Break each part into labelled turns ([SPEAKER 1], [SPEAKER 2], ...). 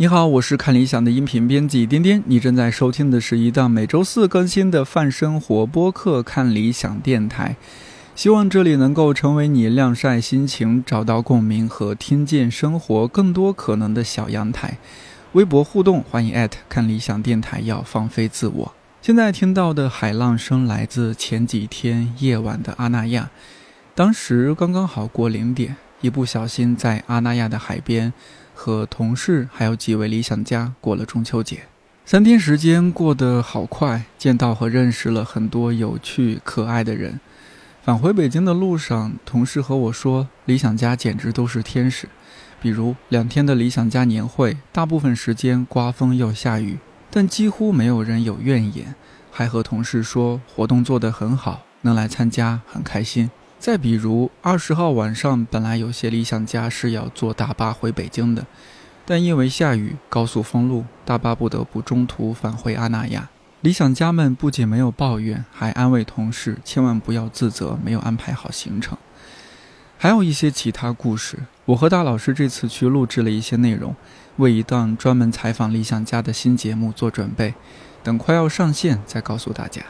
[SPEAKER 1] 你好，我是看理想的音频编辑颠颠，你正在收听的是一档每周四更新的泛生活播客《看理想电台》，希望这里能够成为你晾晒心情、找到共鸣和听见生活更多可能的小阳台。微博互动，欢迎艾特看理想电台，要放飞自我。现在听到的海浪声来自前几天夜晚的阿那亚，当时刚刚好过零点，一不小心在阿那亚的海边。和同事还有几位理想家过了中秋节，三天时间过得好快，见到和认识了很多有趣可爱的人。返回北京的路上，同事和我说，理想家简直都是天使。比如两天的理想家年会，大部分时间刮风又下雨，但几乎没有人有怨言，还和同事说活动做得很好，能来参加很开心。再比如，二十号晚上，本来有些理想家是要坐大巴回北京的，但因为下雨、高速封路，大巴不得不中途返回阿那亚。理想家们不仅没有抱怨，还安慰同事千万不要自责，没有安排好行程。还有一些其他故事。我和大老师这次去录制了一些内容，为一档专门采访理想家的新节目做准备，等快要上线再告诉大家。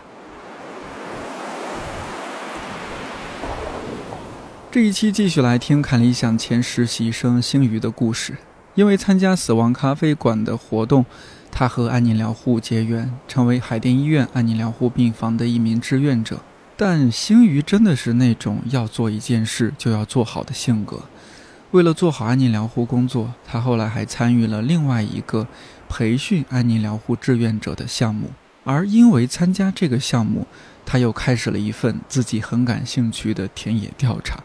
[SPEAKER 1] 这一期继续来听看理想前实习生星宇的故事。因为参加死亡咖啡馆的活动，他和安宁疗护结缘，成为海淀医院安宁疗护病房的一名志愿者。但星宇真的是那种要做一件事就要做好的性格。为了做好安宁疗护工作，他后来还参与了另外一个培训安宁疗护志愿者的项目。而因为参加这个项目，他又开始了一份自己很感兴趣的田野调查。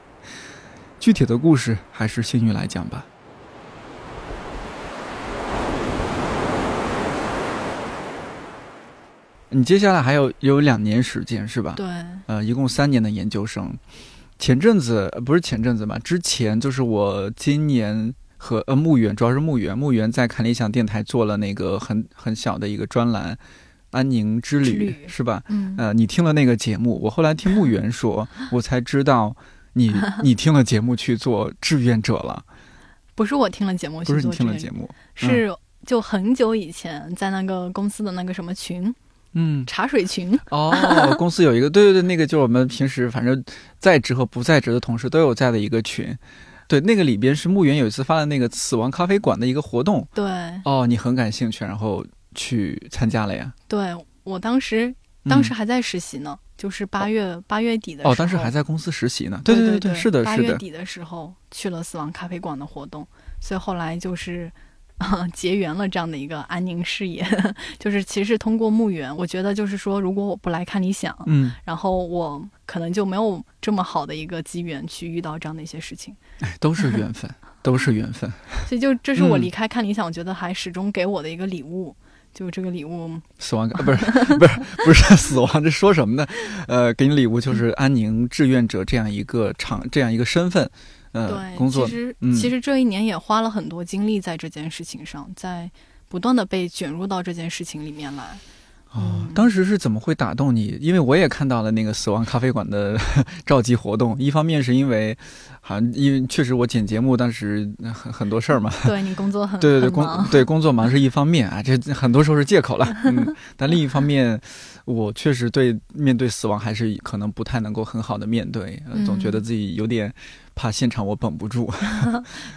[SPEAKER 1] 具体的故事还是幸运来讲吧。你接下来还有有两年时间是吧？
[SPEAKER 2] 对。
[SPEAKER 1] 呃，一共三年的研究生。前阵子不是前阵子吧？之前就是我今年和呃牧原，主要是牧原，牧原在看理想电台做了那个很很小的一个专栏《安宁之旅》，是吧？
[SPEAKER 2] 嗯。
[SPEAKER 1] 呃，你听了那个节目，我后来听牧原说，我才知道。你 你听了节目去做志愿者了？
[SPEAKER 2] 不是我听了节目，
[SPEAKER 1] 不是你听了节目，
[SPEAKER 2] 是就很久以前在那个公司的那个什么群，
[SPEAKER 1] 嗯，
[SPEAKER 2] 茶水群。
[SPEAKER 1] 哦，公司有一个，对对对，那个就是我们平时反正在职和不在职的同事都有在的一个群。对，那个里边是牧原有一次发的那个死亡咖啡馆的一个活动。
[SPEAKER 2] 对。
[SPEAKER 1] 哦，你很感兴趣，然后去参加了呀？
[SPEAKER 2] 对，我当时当时还在实习呢。就是八月八月底的时候，
[SPEAKER 1] 哦，当时还在公司实习呢。
[SPEAKER 2] 对
[SPEAKER 1] 对对，是的，是的。八
[SPEAKER 2] 月底的时候去了死亡咖啡馆的活动，所以后来就是结缘了这样的一个安宁事业。就是其实通过墓园，我觉得就是说，如果我不来看理想，
[SPEAKER 1] 嗯，
[SPEAKER 2] 然后我可能就没有这么好的一个机缘去遇到这样的一些事情。
[SPEAKER 1] 哎，都是缘分，都是缘分。
[SPEAKER 2] 所以就这是我离开看理想，我觉得还始终给我的一个礼物。就这个礼物，
[SPEAKER 1] 死亡感，不是不是不是死亡，这说什么呢？呃，给你礼物就是安宁志愿者这样一个场，这样一个身份，呃，工作。
[SPEAKER 2] 其实其实这一年也花了很多精力在这件事情上，在不断的被卷入到这件事情里面来。
[SPEAKER 1] 哦，当时是怎么会打动你？因为我也看到了那个死亡咖啡馆的 召集活动。一方面是因为，好像因为确实我剪节目，当时很很多事儿嘛。
[SPEAKER 2] 对你工作很
[SPEAKER 1] 对对对工对工作忙是一方面啊，这 很多时候是借口了。嗯，但另一方面，我确实对面对死亡还是可能不太能够很好的面对，总觉得自己有点。怕现场我绷不住，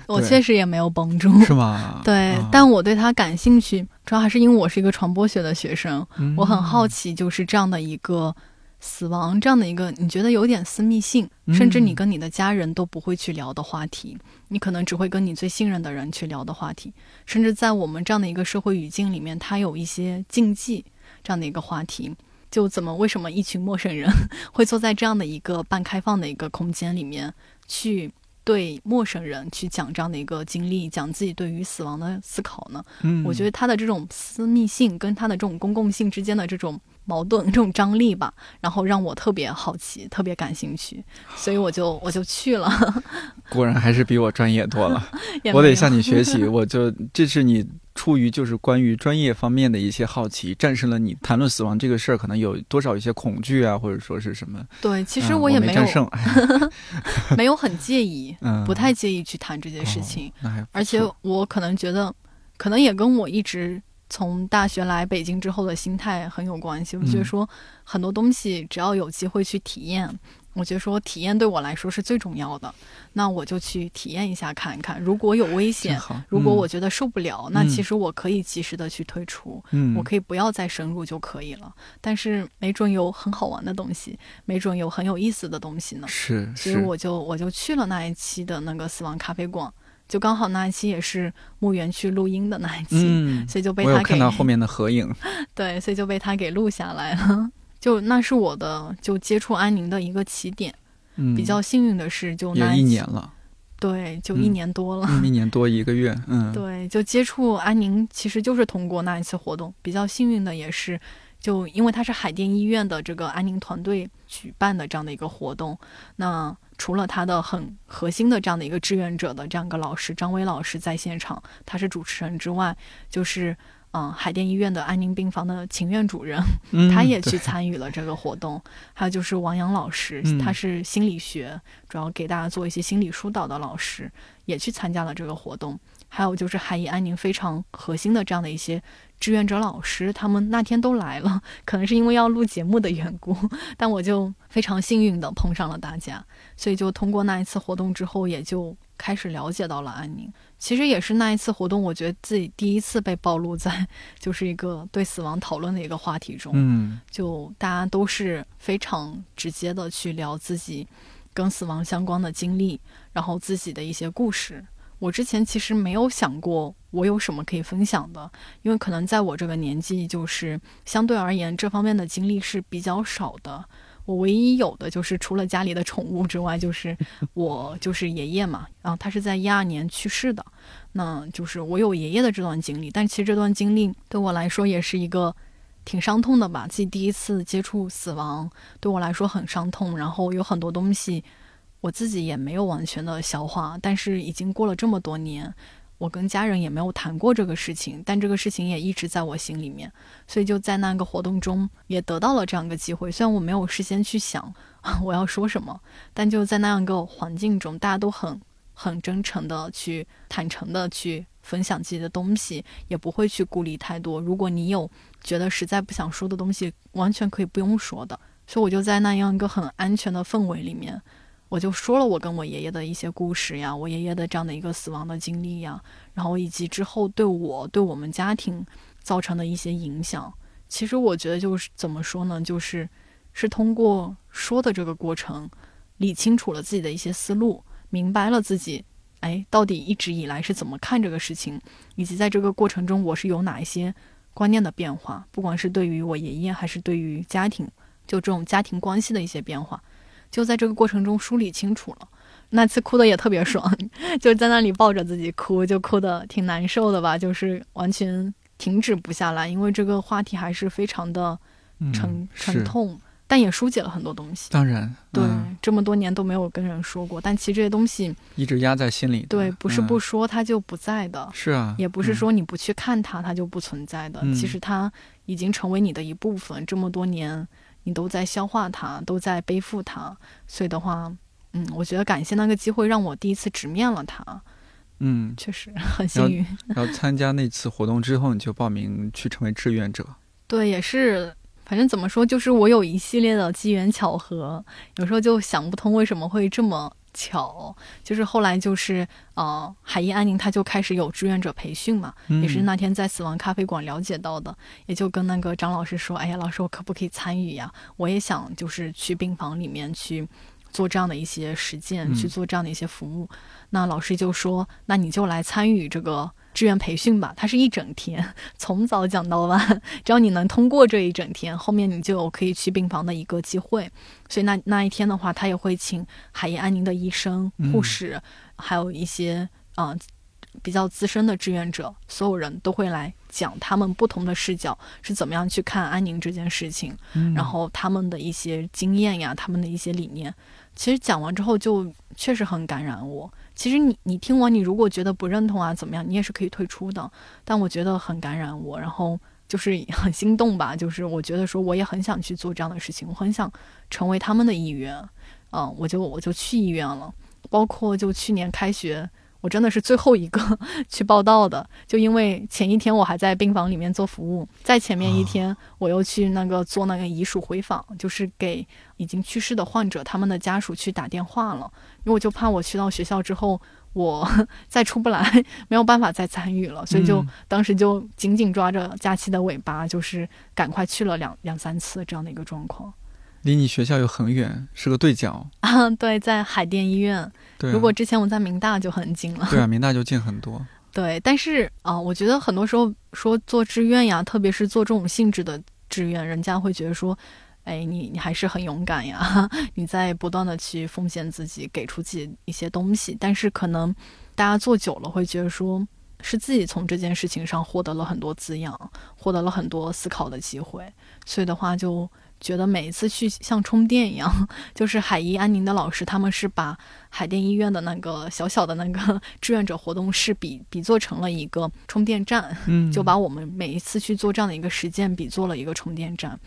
[SPEAKER 2] 我确实也没有绷住，
[SPEAKER 1] 是吗？
[SPEAKER 2] 对，但我对他感兴趣，主要还是因为我是一个传播学的学生，我很好奇，就是这样的一个死亡，这样的一个你觉得有点私密性，甚至你跟你的家人都不会去聊的话题，你可能只会跟你最信任的人去聊的话题，甚至在我们这样的一个社会语境里面，它有一些禁忌这样的一个话题，就怎么为什么一群陌生人 会坐在这样的一个半开放的一个空间里面？去对陌生人去讲这样的一个经历，讲自己对于死亡的思考呢？
[SPEAKER 1] 嗯，
[SPEAKER 2] 我觉得他的这种私密性跟他的这种公共性之间的这种矛盾、这种张力吧，然后让我特别好奇、特别感兴趣，所以我就我就去了。
[SPEAKER 1] 果然还是比我专业多了，我得向你学习。我就这是你。出于就是关于专业方面的一些好奇，战胜了你谈论死亡这个事儿可能有多少一些恐惧啊，或者说是什么？
[SPEAKER 2] 对，其实我也
[SPEAKER 1] 没
[SPEAKER 2] 有，
[SPEAKER 1] 没
[SPEAKER 2] 有很介意，不太介意去谈这些事情。而且我可能觉得，可能也跟我一直从大学来北京之后的心态很有关系。我觉得说很多东西只要有机会去体验。我觉得说体验对我来说是最重要的，那我就去体验一下看一看。如果有危险，如果我觉得受不了，那其实我可以及时的去退出，我可以不要再深入就可以了。但是没准有很好玩的东西，没准有很有意思的东西呢。
[SPEAKER 1] 是，
[SPEAKER 2] 所以我就我就去了那一期的那个死亡咖啡馆，就刚好那一期也是墓园去录音的那一期，所以就被他
[SPEAKER 1] 看到后面的合影，
[SPEAKER 2] 对，所以就被他给录下来了。就那是我的就接触安宁的一个起点，比较幸运的是就那
[SPEAKER 1] 一年了，
[SPEAKER 2] 对，就一年多了，
[SPEAKER 1] 一年多一个月，嗯，
[SPEAKER 2] 对，就接触安宁其实就是通过那一次活动，比较幸运的也是，就因为它是海淀医院的这个安宁团队举办的这样的一个活动，那除了他的很核心的这样的一个志愿者的这样一个老师张威老师在现场，他是主持人之外，就是。嗯，海淀医院的安宁病房的秦院主任，他也去参与了这个活动。还有就是王阳老师，他是心理学，主要给大家做一些心理疏导的老师，也去参加了这个活动。还有就是海怡安宁非常核心的这样的一些志愿者老师，他们那天都来了，可能是因为要录节目的缘故，但我就非常幸运的碰上了大家，所以就通过那一次活动之后，也就开始了解到了安宁。其实也是那一次活动，我觉得自己第一次被暴露在就是一个对死亡讨论的一个话题中。
[SPEAKER 1] 嗯，
[SPEAKER 2] 就大家都是非常直接的去聊自己跟死亡相关的经历，然后自己的一些故事。我之前其实没有想过我有什么可以分享的，因为可能在我这个年纪，就是相对而言这方面的经历是比较少的。我唯一有的就是除了家里的宠物之外，就是 我就是爷爷嘛，然后他是在一二年去世的，那就是我有爷爷的这段经历，但其实这段经历对我来说也是一个挺伤痛的吧，自己第一次接触死亡，对我来说很伤痛，然后有很多东西我自己也没有完全的消化，但是已经过了这么多年。我跟家人也没有谈过这个事情，但这个事情也一直在我心里面，所以就在那个活动中也得到了这样一个机会。虽然我没有事先去想 我要说什么，但就在那样一个环境中，大家都很很真诚的去坦诚的去分享自己的东西，也不会去顾虑太多。如果你有觉得实在不想说的东西，完全可以不用说的。所以我就在那样一个很安全的氛围里面。我就说了我跟我爷爷的一些故事呀，我爷爷的这样的一个死亡的经历呀，然后以及之后对我对我们家庭造成的一些影响。其实我觉得就是怎么说呢，就是是通过说的这个过程，理清楚了自己的一些思路，明白了自己哎到底一直以来是怎么看这个事情，以及在这个过程中我是有哪一些观念的变化，不管是对于我爷爷还是对于家庭，就这种家庭关系的一些变化。就在这个过程中梳理清楚了，那次哭的也特别爽，就在那里抱着自己哭，就哭的挺难受的吧，就是完全停止不下来，因为这个话题还是非常的沉沉痛，但也疏解了很多东西。
[SPEAKER 1] 当然，
[SPEAKER 2] 对，这么多年都没有跟人说过，但其实这些东西
[SPEAKER 1] 一直压在心里。
[SPEAKER 2] 对，不是不说它就不在的，
[SPEAKER 1] 是啊，
[SPEAKER 2] 也不是说你不去看它它就不存在的，其实它已经成为你的一部分，这么多年。你都在消化它，都在背负它，所以的话，嗯，我觉得感谢那个机会，让我第一次直面了它。
[SPEAKER 1] 嗯，
[SPEAKER 2] 确实很幸运。
[SPEAKER 1] 然后参加那次活动之后，你就报名去成为志愿者。
[SPEAKER 2] 对，也是，反正怎么说，就是我有一系列的机缘巧合，有时候就想不通为什么会这么。巧，就是后来就是呃，海医安宁他就开始有志愿者培训嘛，也是那天在死亡咖啡馆了解到的，也就跟那个张老师说，哎呀，老师我可不可以参与呀？我也想就是去病房里面去做这样的一些实践，去做这样的一些服务。那老师就说，那你就来参与这个。志愿培训吧，它是一整天，从早讲到晚。只要你能通过这一整天，后面你就有可以去病房的一个机会。所以那那一天的话，他也会请海医安宁的医生、护士，还有一些啊比较资深的志愿者，所有人都会来讲他们不同的视角是怎么样去看安宁这件事情，然后他们的一些经验呀，他们的一些理念。其实讲完之后，就确实很感染我。其实你你听完，你如果觉得不认同啊，怎么样，你也是可以退出的。但我觉得很感染我，然后就是很心动吧。就是我觉得说，我也很想去做这样的事情，我很想成为他们的一员。嗯，我就我就去医院了。包括就去年开学，我我真的是最后一个 去报道的，就因为前一天我还在病房里面做服务，在前面一天我又去那个做那个遗属回访，就是给已经去世的患者他们的家属去打电话了，因为我就怕我去到学校之后。我 再出不来，没有办法再参与了，所以就当时就紧紧抓着假期的尾巴，就是赶快去了两两三次这样的一个状况。
[SPEAKER 1] 离你学校又很远，是个对角
[SPEAKER 2] 啊。对，在海淀医院。
[SPEAKER 1] 对，
[SPEAKER 2] 如果之前我在明大就很近了。
[SPEAKER 1] 对啊，明大就近很多。
[SPEAKER 2] 对，但是啊，我觉得很多时候说做志愿呀，特别是做这种性质的志愿，人家会觉得说。哎，你你还是很勇敢呀！你在不断的去奉献自己，给出自己一些东西。但是可能大家做久了会觉得说，是自己从这件事情上获得了很多滋养，获得了很多思考的机会。所以的话，就觉得每一次去像充电一样，就是海医安宁的老师，他们是把海淀医院的那个小小的那个 志愿者活动室比比做成了一个充电站，
[SPEAKER 1] 嗯，
[SPEAKER 2] 就把我们每一次去做这样的一个实践比做了一个充电站。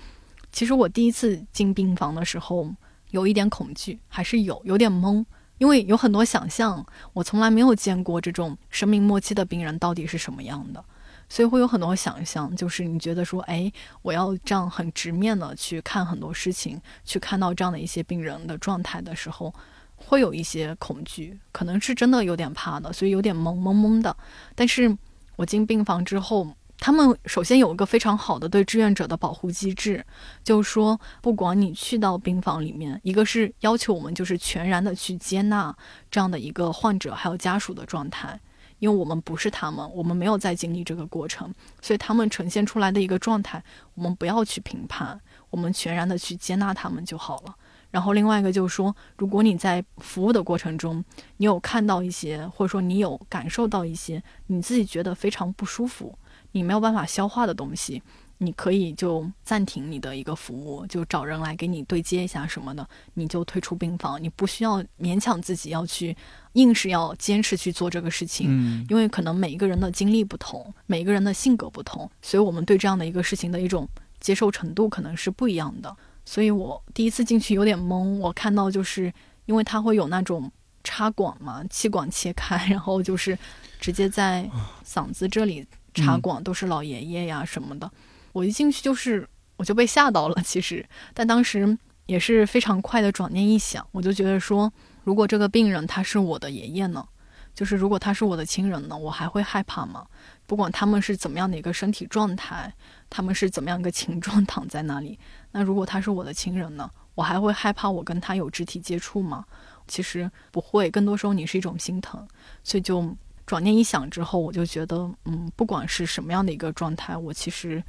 [SPEAKER 2] 其实我第一次进病房的时候，有一点恐惧，还是有有点懵，因为有很多想象，我从来没有见过这种生命末期的病人到底是什么样的，所以会有很多想象。就是你觉得说，哎，我要这样很直面的去看很多事情，去看到这样的一些病人的状态的时候，会有一些恐惧，可能是真的有点怕的，所以有点懵懵懵的。但是我进病房之后。他们首先有一个非常好的对志愿者的保护机制，就是说，不管你去到病房里面，一个是要求我们就是全然的去接纳这样的一个患者还有家属的状态，因为我们不是他们，我们没有在经历这个过程，所以他们呈现出来的一个状态，我们不要去评判，我们全然的去接纳他们就好了。然后另外一个就是说，如果你在服务的过程中，你有看到一些，或者说你有感受到一些你自己觉得非常不舒服。你没有办法消化的东西，你可以就暂停你的一个服务，就找人来给你对接一下什么的，你就退出病房。你不需要勉强自己要去，硬是要坚持去做这个事情。
[SPEAKER 1] 嗯，
[SPEAKER 2] 因为可能每一个人的经历不同，每一个人的性格不同，所以我们对这样的一个事情的一种接受程度可能是不一样的。所以我第一次进去有点懵，我看到就是因为它会有那种插管嘛，气管切开，然后就是直接在嗓子这里。插管都是老爷爷呀什么的，我一进去就是我就被吓到了。其实，但当时也是非常快的转念一想，我就觉得说，如果这个病人他是我的爷爷呢，就是如果他是我的亲人呢，我还会害怕吗？不管他们是怎么样的一个身体状态，他们是怎么样一个情状躺在那里，那如果他是我的亲人呢，我还会害怕我跟他有肢体接触吗？其实不会，更多时候你是一种心疼，所以就。转念一想之后，我就觉得，嗯，不管是什么样的一个状态，我其实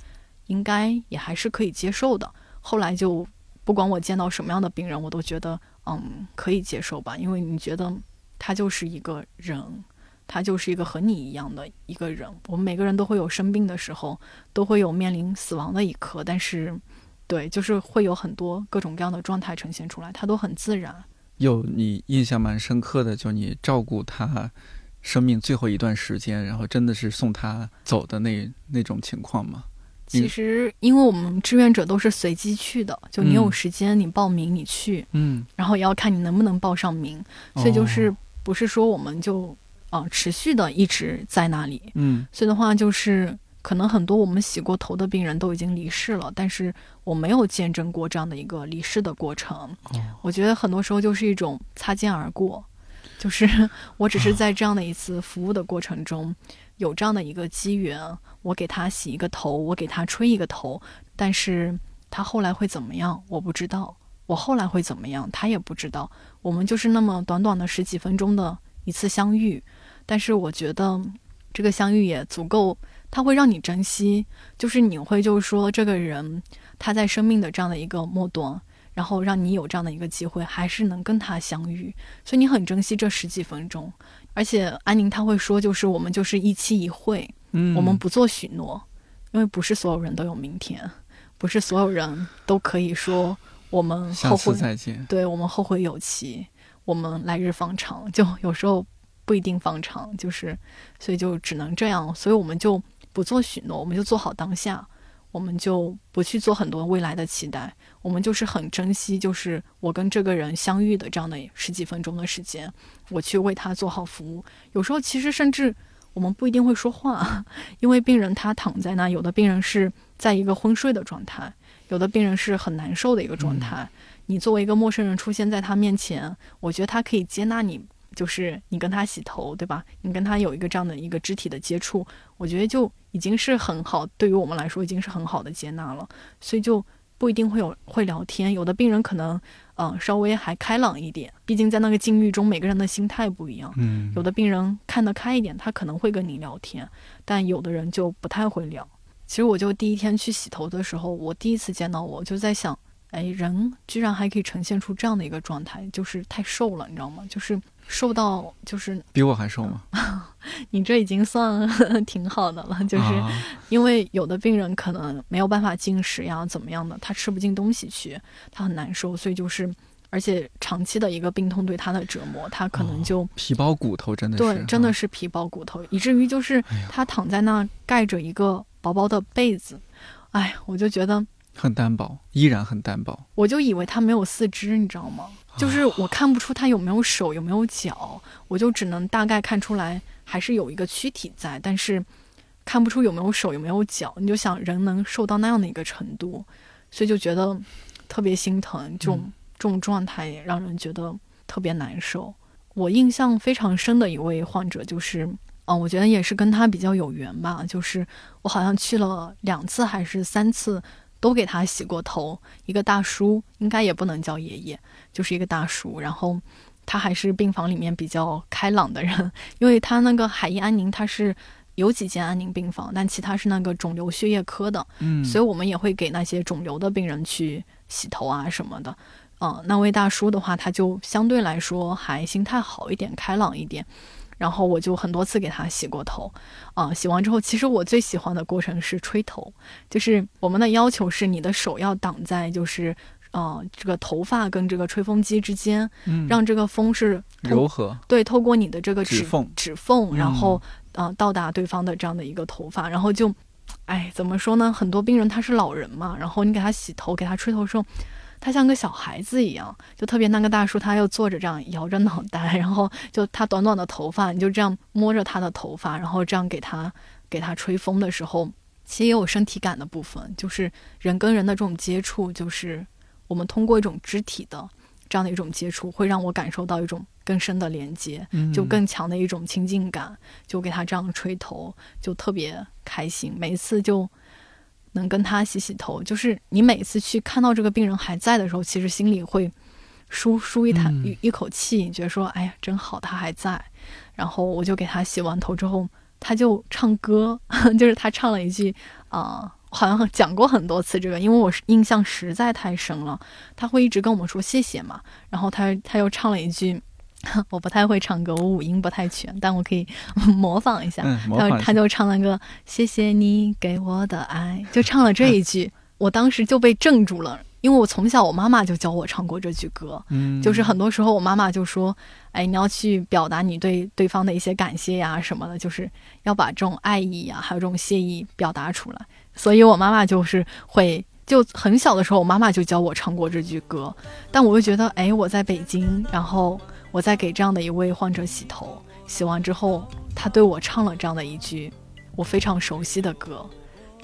[SPEAKER 2] 应该也还是可以接受的。后来就不管我见到什么样的病人，我都觉得，嗯，可以接受吧。因为你觉得他就是一个人，他就是一个和你一样的一个人。我们每个人都会有生病的时候，都会有面临死亡的一刻。但是，对，就是会有很多各种各样的状态呈现出来，它都很自然。
[SPEAKER 1] 有你印象蛮深刻的，就你照顾他。生命最后一段时间，然后真的是送他走的那那种情况吗？
[SPEAKER 2] 其实，因为我们志愿者都是随机去的，就你有时间你报名你去，
[SPEAKER 1] 嗯，
[SPEAKER 2] 然后也要看你能不能报上名，所以就是不是说我们就啊持续的一直在那里，
[SPEAKER 1] 嗯，
[SPEAKER 2] 所以的话就是可能很多我们洗过头的病人都已经离世了，但是我没有见证过这样的一个离世的过程，我觉得很多时候就是一种擦肩而过。就是我只是在这样的一次服务的过程中，有这样的一个机缘，我给他洗一个头，我给他吹一个头，但是他后来会怎么样，我不知道。我后来会怎么样，他也不知道。我们就是那么短短的十几分钟的一次相遇，但是我觉得这个相遇也足够，他会让你珍惜。就是你会就是说，这个人他在生命的这样的一个末端。然后让你有这样的一个机会，还是能跟他相遇，所以你很珍惜这十几分钟。而且安宁他会说，就是我们就是一期一会，
[SPEAKER 1] 嗯，
[SPEAKER 2] 我们不做许诺，因为不是所有人都有明天，不是所有人都可以说我们后会
[SPEAKER 1] 再见，
[SPEAKER 2] 对我们后会有期，我们来日方长，就有时候不一定方长，就是所以就只能这样，所以我们就不做许诺，我们就做好当下。我们就不去做很多未来的期待，我们就是很珍惜，就是我跟这个人相遇的这样的十几分钟的时间，我去为他做好服务。有时候其实甚至我们不一定会说话，因为病人他躺在那，有的病人是在一个昏睡的状态，有的病人是很难受的一个状态。你作为一个陌生人出现在他面前，我觉得他可以接纳你。就是你跟他洗头，对吧？你跟他有一个这样的一个肢体的接触，我觉得就已经是很好，对于我们来说已经是很好的接纳了。所以就不一定会有会聊天，有的病人可能嗯稍微还开朗一点，毕竟在那个境遇中每个人的心态不一样。
[SPEAKER 1] 嗯，
[SPEAKER 2] 有的病人看得开一点，他可能会跟你聊天，但有的人就不太会聊。其实我就第一天去洗头的时候，我第一次见到我就在想。哎，人居然还可以呈现出这样的一个状态，就是太瘦了，你知道吗？就是瘦到就是
[SPEAKER 1] 比我还瘦吗？
[SPEAKER 2] 你这已经算 挺好的了，就是因为有的病人可能没有办法进食呀，怎么样的，他吃不进东西去，他很难受，所以就是而且长期的一个病痛对他的折磨，他可能就
[SPEAKER 1] 皮包骨头，真的是
[SPEAKER 2] 对，真的是皮包骨头，以至于就是他躺在那盖着一个薄薄的被子，哎，我就觉得。
[SPEAKER 1] 很单薄，依然很单薄。
[SPEAKER 2] 我就以为他没有四肢，你知道吗？就是我看不出他有没有手，有没有脚，我就只能大概看出来还是有一个躯体在，但是看不出有没有手，有没有脚。你就想人能瘦到那样的一个程度，所以就觉得特别心疼。这种这种状态也让人觉得特别难受。我印象非常深的一位患者就是，嗯，我觉得也是跟他比较有缘吧。就是我好像去了两次还是三次。都给他洗过头，一个大叔，应该也不能叫爷爷，就是一个大叔。然后他还是病房里面比较开朗的人，因为他那个海医安宁他是有几间安宁病房，但其他是那个肿瘤血液科的，
[SPEAKER 1] 嗯，
[SPEAKER 2] 所以我们也会给那些肿瘤的病人去洗头啊什么的。嗯，那位大叔的话，他就相对来说还心态好一点，开朗一点。然后我就很多次给他洗过头，啊，洗完之后，其实我最喜欢的过程是吹头，就是我们的要求是你的手要挡在，就是呃这个头发跟这个吹风机之间，
[SPEAKER 1] 嗯，
[SPEAKER 2] 让这个风是
[SPEAKER 1] 柔和，
[SPEAKER 2] 对，透过你的这个
[SPEAKER 1] 指缝，
[SPEAKER 2] 指缝，然后呃到达对方的这样的一个头发，然后就，哎，怎么说呢？很多病人他是老人嘛，然后你给他洗头，给他吹头的时候。他像个小孩子一样，就特别那个大叔，他又坐着这样摇着脑袋，然后就他短短的头发，你就这样摸着他的头发，然后这样给他给他吹风的时候，其实也有身体感的部分，就是人跟人的这种接触，就是我们通过一种肢体的这样的一种接触，会让我感受到一种更深的连接，就更强的一种亲近感，就给他这样吹头，就特别开心，每一次就。能跟他洗洗头，就是你每次去看到这个病人还在的时候，其实心里会舒舒一叹一一口气，觉得说，哎呀，真好，他还在。然后我就给他洗完头之后，他就唱歌，就是他唱了一句啊，好像讲过很多次这个，因为我印象实在太深了。他会一直跟我们说谢谢嘛，然后他他又唱了一句。我不太会唱歌，我五音不太全，但我可以 模仿一下。他他就唱了个“谢谢你给我的爱”，就唱了这一句，我当时就被镇住了，因为我从小我妈妈就教我唱过这句歌。
[SPEAKER 1] 嗯，
[SPEAKER 2] 就是很多时候我妈妈就说：“哎，你要去表达你对对方的一些感谢呀什么的，就是要把这种爱意呀，还有这种谢意表达出来。”所以，我妈妈就是会就很小的时候，我妈妈就教我唱过这句歌。但我又觉得，哎，我在北京，然后。我在给这样的一位患者洗头，洗完之后，他对我唱了这样的一句我非常熟悉的歌，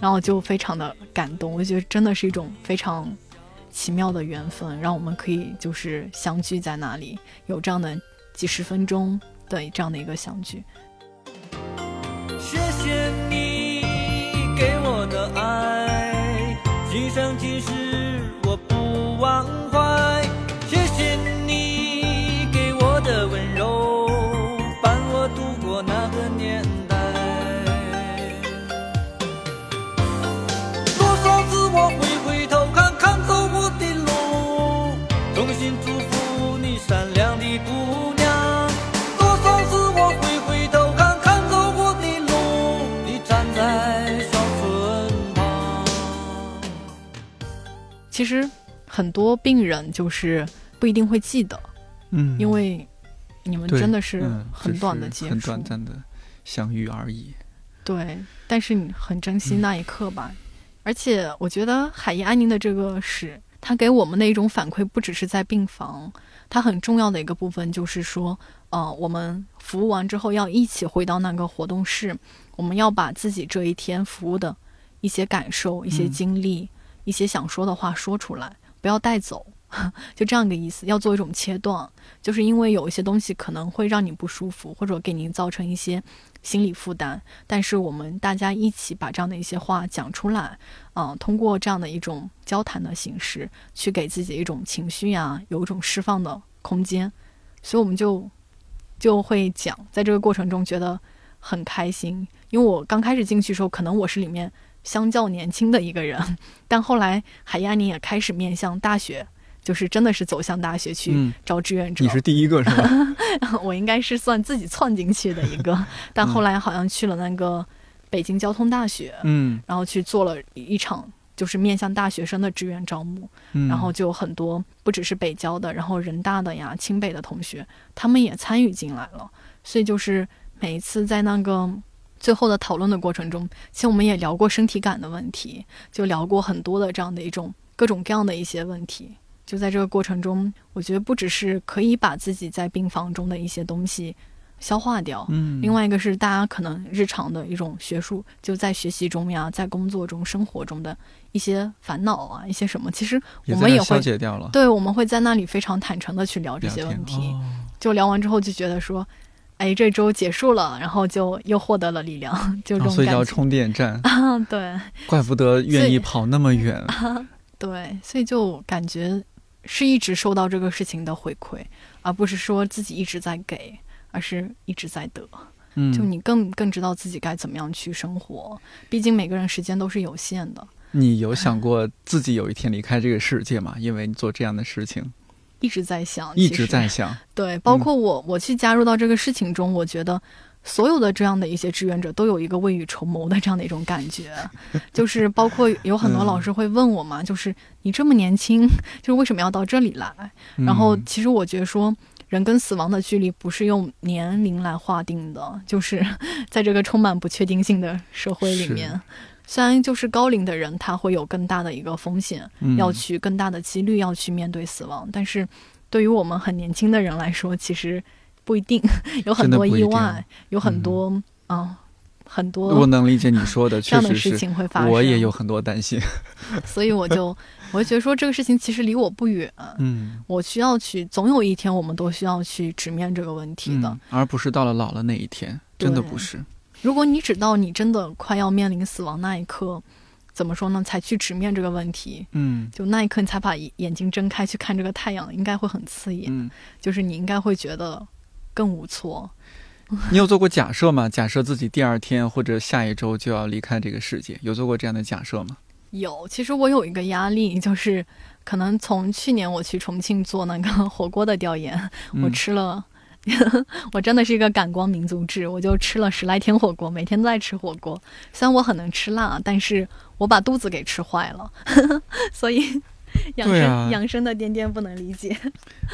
[SPEAKER 2] 然后就非常的感动。我觉得真的是一种非常奇妙的缘分，让我们可以就是相聚在那里，有这样的几十分钟的这样的一个相聚。
[SPEAKER 3] 谢谢你给我的爱，今生今世我不忘怀。
[SPEAKER 2] 其实很多病人就是不一定会记得，
[SPEAKER 1] 嗯，
[SPEAKER 2] 因为。你们真的是很短的接触，
[SPEAKER 1] 很短暂的相遇而已。
[SPEAKER 2] 对，但是你很珍惜那一刻吧？而且我觉得海怡安宁的这个是，它给我们的一种反馈，不只是在病房，它很重要的一个部分就是说，呃，我们服务完之后要一起回到那个活动室，我们要把自己这一天服务的一些感受、一些经历、一些想说的话说出来，不要带走。就这样一个意思，要做一种切断，就是因为有一些东西可能会让你不舒服，或者给您造成一些心理负担。但是我们大家一起把这样的一些话讲出来，嗯，通过这样的一种交谈的形式，去给自己一种情绪呀，有一种释放的空间。所以我们就就会讲，在这个过程中觉得很开心。因为我刚开始进去的时候，可能我是里面相较年轻的一个人，但后来海亚宁也开始面向大学。就是真的是走向大学去招志愿者，
[SPEAKER 1] 你是第一个是吧？
[SPEAKER 2] 我应该是算自己窜进去的一个，但后来好像去了那个北京交通大学，
[SPEAKER 1] 嗯，
[SPEAKER 2] 然后去做了一场就是面向大学生的志愿招募，然后就很多不只是北交的，然后人大的呀、清北的同学，他们也参与进来了。所以就是每一次在那个最后的讨论的过程中，其实我们也聊过身体感的问题，就聊过很多的这样的一种各种各样的一些问题。就在这个过程中，我觉得不只是可以把自己在病房中的一些东西消化掉，
[SPEAKER 1] 嗯，
[SPEAKER 2] 另外一个是大家可能日常的一种学术，就在学习中呀，在工作中、生活中的一些烦恼啊，一些什么，其实我们也会。对，我们会在那里非常坦诚的去聊这些问题。就聊完之后就觉得说，哎，这周结束了，然后就又获得了力量，就这种
[SPEAKER 1] 所以叫充电站
[SPEAKER 2] 啊，对，
[SPEAKER 1] 怪不得愿意跑那么远。
[SPEAKER 2] 对，所以就感觉。是一直受到这个事情的回馈，而不是说自己一直在给，而是一直在得。
[SPEAKER 1] 嗯，
[SPEAKER 2] 就你更更知道自己该怎么样去生活。毕竟每个人时间都是有限的。
[SPEAKER 1] 你有想过自己有一天离开这个世界吗？因为你做这样的事情，
[SPEAKER 2] 一直在想，
[SPEAKER 1] 一直在想。
[SPEAKER 2] 对，包括我，我去加入到这个事情中，我觉得。所有的这样的一些志愿者都有一个未雨绸缪的这样的一种感觉，就是包括有很多老师会问我嘛，就是你这么年轻，就是为什么要到这里来？然后其实我觉得说，人跟死亡的距离不是用年龄来划定的，就是 在这个充满不确定性的社会里面，虽然就是高龄的人他会有更大的一个风险，要去更大的几率要去面对死亡，但是对于我们很年轻的人来说，其实。不一定有很多意外，有很多啊，很多。
[SPEAKER 1] 我能理解你说的，
[SPEAKER 2] 这样的事情会发生。
[SPEAKER 1] 我也有很多担心，
[SPEAKER 2] 所以我就我就觉得说这个事情其实离我不远。
[SPEAKER 1] 嗯，
[SPEAKER 2] 我需要去，总有一天我们都需要去直面这个问题的，
[SPEAKER 1] 而不是到了老了那一天，真的不是。
[SPEAKER 2] 如果你直到你真的快要面临死亡那一刻，怎么说呢？才去直面这个问题，
[SPEAKER 1] 嗯，
[SPEAKER 2] 就那一刻你才把眼睛睁开去看这个太阳，应该会很刺眼。
[SPEAKER 1] 嗯，
[SPEAKER 2] 就是你应该会觉得。更无措。
[SPEAKER 1] 你有做过假设吗？假设自己第二天或者下一周就要离开这个世界，有做过这样的假设吗？
[SPEAKER 2] 有。其实我有一个压力，就是可能从去年我去重庆做那个火锅的调研，我吃了，我真的是一个感光民族志，我就吃了十来天火锅，每天都在吃火锅。虽然我很能吃辣，但是我把肚子给吃坏了，所以。养生养生的颠颠不能理解，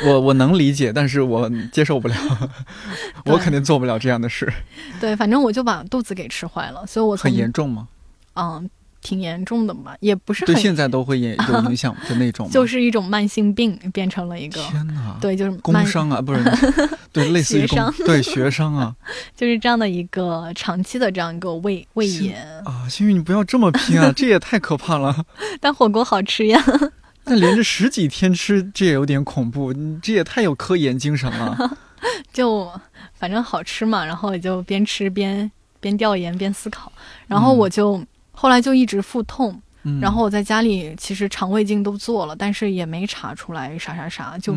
[SPEAKER 1] 我我能理解，但是我接受不了，我肯定做不了这样的事。
[SPEAKER 2] 对，反正我就把肚子给吃坏了，所以我
[SPEAKER 1] 很严重吗？
[SPEAKER 2] 嗯，挺严重的嘛，也不是
[SPEAKER 1] 对现在都会有影响的那种，
[SPEAKER 2] 就是一种慢性病变成了一个
[SPEAKER 1] 天哪，
[SPEAKER 2] 对，就是
[SPEAKER 1] 工伤啊，不是 对，类似于
[SPEAKER 2] 工，
[SPEAKER 1] 对学伤啊，
[SPEAKER 2] 就是这样的一个长期的这样一个胃胃炎
[SPEAKER 1] 啊。星宇你不要这么拼啊，这也太可怕了。
[SPEAKER 2] 但火锅好吃呀。
[SPEAKER 1] 那连着十几天吃，这也有点恐怖。你这也太有科研精神了。
[SPEAKER 2] 就反正好吃嘛，然后也就边吃边边调研边思考。然后我就后来就一直腹痛，然后我在家里其实肠胃镜都做了，但是也没查出来啥啥啥。就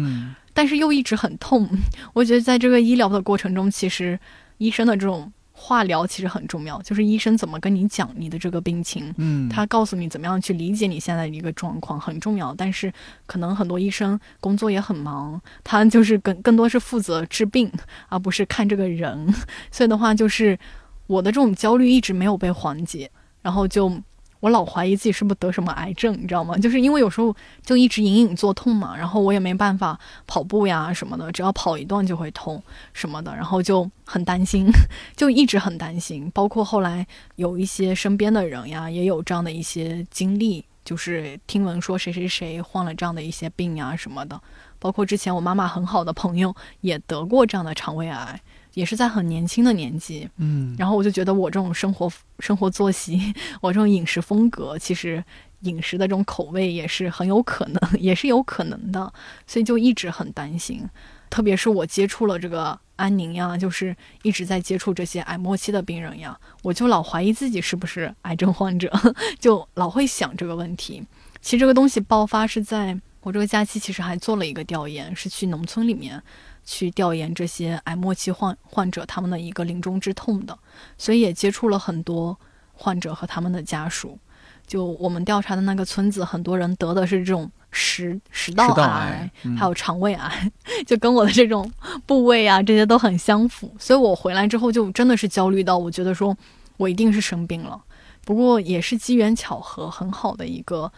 [SPEAKER 2] 但是又一直很痛。我觉得在这个医疗的过程中，其实医生的这种。化疗其实很重要，就是医生怎么跟你讲你的这个病情，
[SPEAKER 1] 嗯，
[SPEAKER 2] 他告诉你怎么样去理解你现在的一个状况很重要。但是可能很多医生工作也很忙，他就是更更多是负责治病，而不是看这个人。所以的话，就是我的这种焦虑一直没有被缓解，然后就。我老怀疑自己是不是得什么癌症，你知道吗？就是因为有时候就一直隐隐作痛嘛，然后我也没办法跑步呀什么的，只要跑一段就会痛什么的，然后就很担心，就一直很担心。包括后来有一些身边的人呀，也有这样的一些经历，就是听闻说谁谁谁患了这样的一些病呀什么的。包括之前我妈妈很好的朋友也得过这样的肠胃癌。也是在很年轻的年纪，
[SPEAKER 1] 嗯，
[SPEAKER 2] 然后我就觉得我这种生活生活作息，我这种饮食风格，其实饮食的这种口味也是很有可能，也是有可能的，所以就一直很担心。特别是我接触了这个安宁呀，就是一直在接触这些癌末期的病人呀，我就老怀疑自己是不是癌症患者，就老会想这个问题。其实这个东西爆发是在我这个假期，其实还做了一个调研，是去农村里面。去调研这些癌末期患患者他们的一个临终之痛的，所以也接触了很多患者和他们的家属。就我们调查的那个村子，很多人得的是这种食食道癌，还有肠胃癌，就跟我的这种部位啊这些都很相符。所以我回来之后就真的是焦虑到，我觉得说我一定是生病了。不过也是机缘巧合，很好的一个。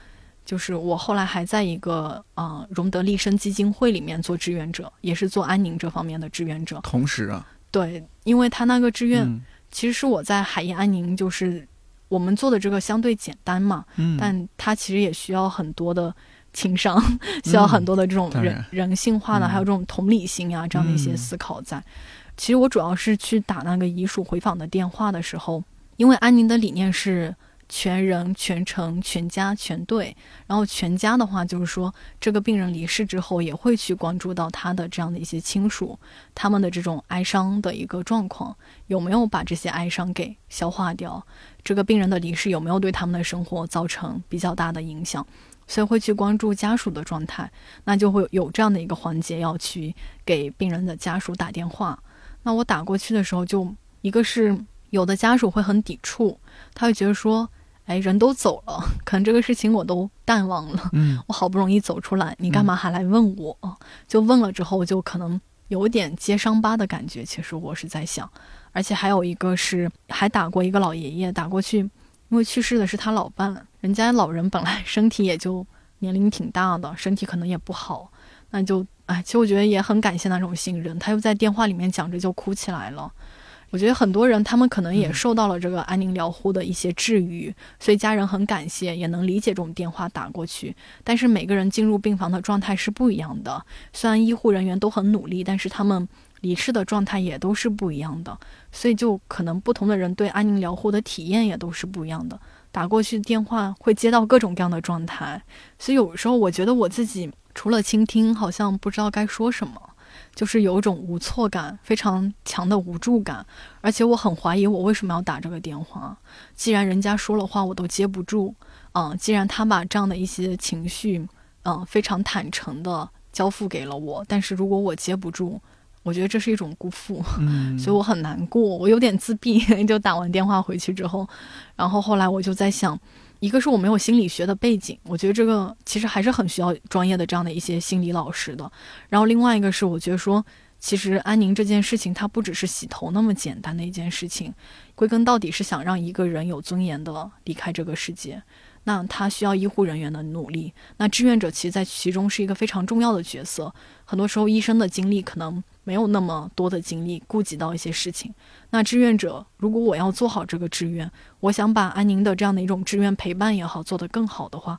[SPEAKER 2] 就是我后来还在一个啊荣德利生基金会里面做志愿者，也是做安宁这方面的志愿者。
[SPEAKER 1] 同时啊，
[SPEAKER 2] 对，因为他那个志愿其实是我在海燕安宁，就是我们做的这个相对简单嘛，嗯，但他其实也需要很多的情商，需要很多的这种人人性化的，还有这种同理心啊这样的一些思考在。其实我主要是去打那个遗属回访的电话的时候，因为安宁的理念是。全人、全程、全家、全队，然后全家的话，就是说这个病人离世之后，也会去关注到他的这样的一些亲属，他们的这种哀伤的一个状况，有没有把这些哀伤给消化掉？这个病人的离世有没有对他们的生活造成比较大的影响？所以会去关注家属的状态，那就会有这样的一个环节要去给病人的家属打电话。那我打过去的时候，就一个是有的家属会很抵触，他会觉得说。哎，人都走了，可能这个事情我都淡忘了。嗯，我好不容易走出来，你干嘛还来问我？就问了之后，就可能有点揭伤疤的感觉。其实我是在想，而且还有一个是还打过一个老爷爷打过去，因为去世的是他老伴，人家老人本来身体也就年龄挺大的，身体可能也不好，那就哎，其实我觉得也很感谢那种信任。他又在电话里面讲着就哭起来了。我觉得很多人他们可能也受到了这个安宁疗护的一些治愈，所以家人很感谢，也能理解这种电话打过去。但是每个人进入病房的状态是不一样的，虽然医护人员都很努力，但是他们离世的状态也都是不一样的，所以就可能不同的人对安宁疗护的体验也都是不一样的。打过去电话会接到各种各样的状态，所以有时候我觉得我自己除了倾听，好像不知道该说什么。就是有一种无措感，非常强的无助感，而且我很怀疑我为什么要打这个电话。既然人家说了话我都接不住，嗯，既然他把这样的一些情绪，嗯，非常坦诚的交付给了我，但是如果我接不住，我觉得这是一种辜负，嗯，所以我很难过，我有点自闭。就打完电话回去之后，然后后来我就在想。一个是我没有心理学的背景，我觉得这个其实还是很需要专业的这样的一些心理老师的。然后另外一个是，我觉得说，其实安宁这件事情，它不只是洗头那么简单的一件事情，归根到底是想让一个人有尊严的离开这个世界。那他需要医护人员的努力，那志愿者其实在其中是一个非常重要的角色。很多时候，医生的精力可能没有那么多的精力顾及到一些事情。那志愿者，如果我要做好这个志愿，我想把安宁的这样的一种志愿陪伴也好做得更好的话，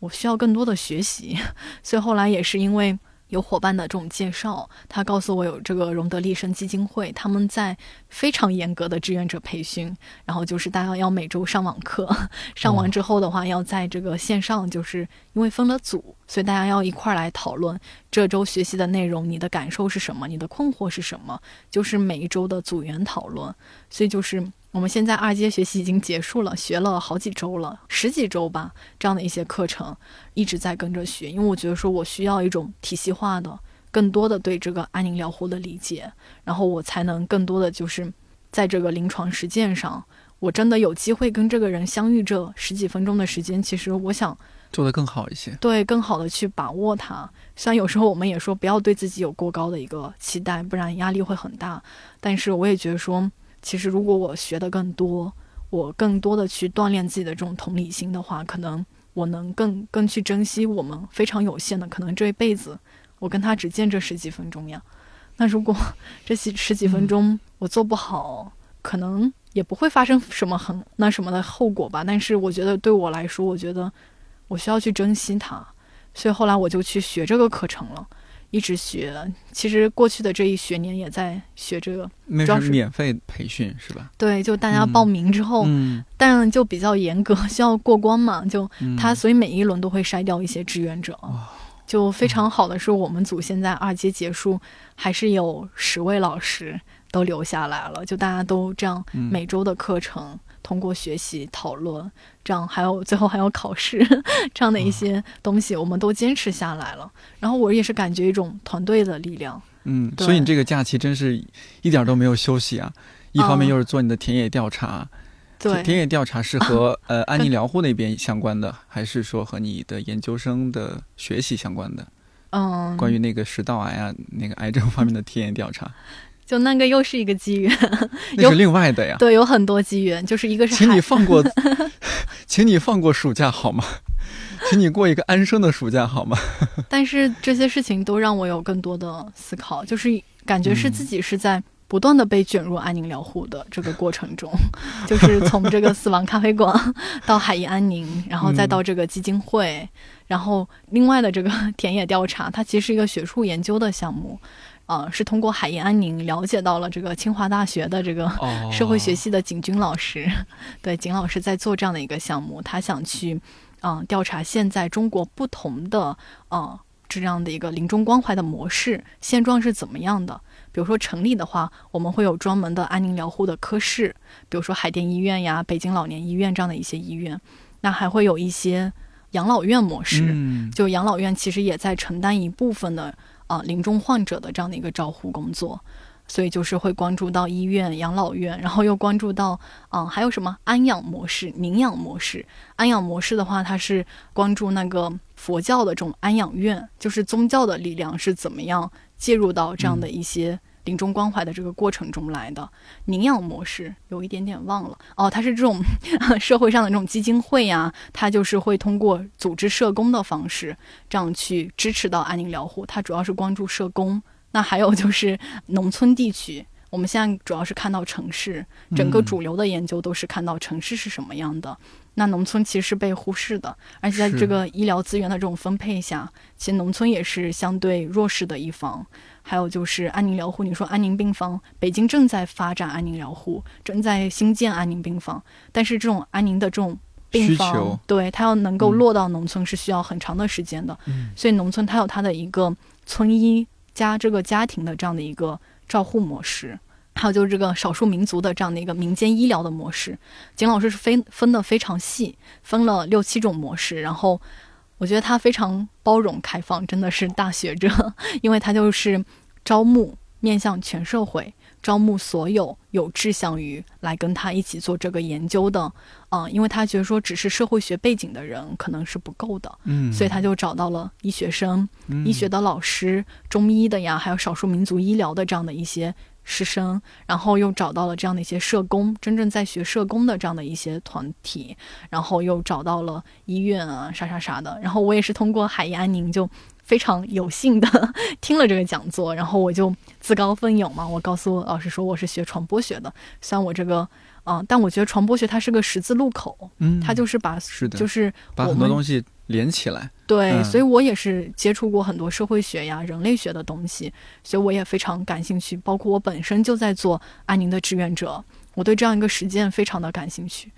[SPEAKER 2] 我需要更多的学习。所以后来也是因为。有伙伴的这种介绍，他告诉我有这个荣德利生基金会，他们在非常严格的志愿者培训，然后就是大家要每周上网课，上完之后的话，要在这个线上，就是因为分了组，所以大家要一块儿来讨论这周学习的内容，你的感受是什么，你的困惑是什么，就是每一周的组员讨论，所以就是。我们现在二阶学习已经结束了，学了好几周了，十几周吧，这样的一些课程一直在跟着学，因为我觉得说我需要一种体系化的、更多的对这个安宁疗护的理解，然后我才能更多的就是在这个临床实践上，我真的有机会跟这个人相遇这十几分钟的时间，其实我想
[SPEAKER 1] 做得更好一些，
[SPEAKER 2] 对，更好的去把握它。虽然有时候我们也说不要对自己有过高的一个期待，不然压力会很大，但是我也觉得说。其实，如果我学的更多，我更多的去锻炼自己的这种同理心的话，可能我能更更去珍惜我们非常有限的，可能这一辈子我跟他只见这十几分钟呀。那如果 这十十几分钟我做不好，可能也不会发生什么很那什么的后果吧。但是我觉得对我来说，我觉得我需要去珍惜它，所以后来我就去学这个课程了。一直学，其实过去的这一学年也在学这个，
[SPEAKER 1] 那
[SPEAKER 2] 主要是
[SPEAKER 1] 是免费培训是吧？
[SPEAKER 2] 对，就大家报名之后，
[SPEAKER 1] 嗯，
[SPEAKER 2] 但就比较严格，需要过关嘛，就
[SPEAKER 1] 嗯
[SPEAKER 2] 他所以每一轮都会筛掉一些志愿者。就非常好的是，我们组现在二阶结束，还是有十位老师都留下来了，就大家都这样
[SPEAKER 1] 嗯
[SPEAKER 2] 每周的课程。通过学习讨论，这样还有最后还有考试这样的一些东西，我们都坚持下来了。然后我也是感觉一种团队的力量。
[SPEAKER 1] 嗯，所以你这个假期真是一点都没有休息啊！一方面
[SPEAKER 2] 嗯
[SPEAKER 1] 又是做你的田野调查，
[SPEAKER 2] 对
[SPEAKER 1] 田田野调查是和 呃安宁疗护那边相关的，还是说和你的研究生的学习相关的？
[SPEAKER 2] 嗯，
[SPEAKER 1] 关于那个食道癌啊，那个癌症方面的田野调查，
[SPEAKER 2] 就那个又是一个机缘，
[SPEAKER 1] 那是另外的呀。
[SPEAKER 2] 对，有很多机缘，就是一个是
[SPEAKER 1] 请你放过，请你放过暑假好吗？请你过一个安生的暑假好吗？
[SPEAKER 2] 但是这些事情都让我有更多的思考，就是感觉是自己是在不断的被卷入安宁疗护的这个过程中，就是从这个死亡咖啡馆到海怡安宁，然后再到这个基金会，然后另外的这个田野调查，它其实是一个学术研究的项目。啊、是通过海盐安宁了解到了这个清华大学的这个
[SPEAKER 1] 哦
[SPEAKER 2] 社会学系的景军老师，对景老师在做这样的一个项目，他想去啊、调查现在中国不同的啊、这样的一个临终关怀的模式现状是怎么样的。比如说城里的话，我们会有专门的安宁疗护的科室，比如说海淀医院呀、北京老年医院这样的一些医院，那还会有一些养老院模式。
[SPEAKER 1] 嗯，
[SPEAKER 2] 就养老院其实也在承担一部分的啊、呃临终患者的这样的一个照护工作，所以就是会关注到医院、养老院，然后又关注到啊、呃还有什么安养模式、宁养模式。安养模式的话，它是关注那个佛教的这种安养院，就是宗教的力量是怎么样介入到这样的一些。临终关怀的这个过程中来的领养模式有一点点忘了哦，它是这种 社会上的这种基金会呀、它就是会通过组织社工的方式，这样去支持到安宁疗护。它主要是关注社工，那还有就是农村地区。我们现在主要是看到城市，整个
[SPEAKER 1] 嗯
[SPEAKER 2] 主流的研究都是看到城市是什么样的。那农村其实是被忽视的，而且在这个医疗资源的这种分配下，其实农村也是相对弱势的一方。还有就是安宁疗护，你说安宁病房，北京正在发展安宁疗护，正在新建安宁病房，但是这种安宁的这种病
[SPEAKER 1] 需求
[SPEAKER 2] 房，对它要能够
[SPEAKER 1] 嗯
[SPEAKER 2] 落到农村是需要很长的时间的，
[SPEAKER 1] 嗯
[SPEAKER 2] 所以农村它有它的一个村医加这个家庭的这样的一个照护模式。还有就是这个少数民族的这样的一个民间医疗的模式，景老师是分分的非常细，分了六七种模式，然后我觉得他非常包容开放，真的是大学者，因为他就是招募面向全社会，招募所有有志向于来跟他一起做这个研究的，啊、因为他觉得说只是社会学背景的人可能是不够的，
[SPEAKER 1] 嗯，
[SPEAKER 2] 所以他就找到了医学生、
[SPEAKER 1] 嗯。
[SPEAKER 2] 医学的老师、中医的呀，还有少数民族医疗的这样的一些师生，然后又找到了这样的一些社工，真正在学社工的这样的一些团体，然后又找到了医院啊，啥啥啥的。然后我也是通过海怡安宁就非常有幸的 听了这个讲座，然后我就自告奋勇嘛，我告诉老师说我是学传播学的，虽然我这个。啊、但我觉得传播学它是个十字路口，
[SPEAKER 1] 嗯，
[SPEAKER 2] 它就是把
[SPEAKER 1] 是的
[SPEAKER 2] 就是
[SPEAKER 1] 把很多东西连起来。
[SPEAKER 2] 对，
[SPEAKER 1] 嗯
[SPEAKER 2] 所以我也是接触过很多社会学呀、人类学的东西，所以我也非常感兴趣。包括我本身就在做安宁的志愿者，我对这样一个实践非常的感兴趣。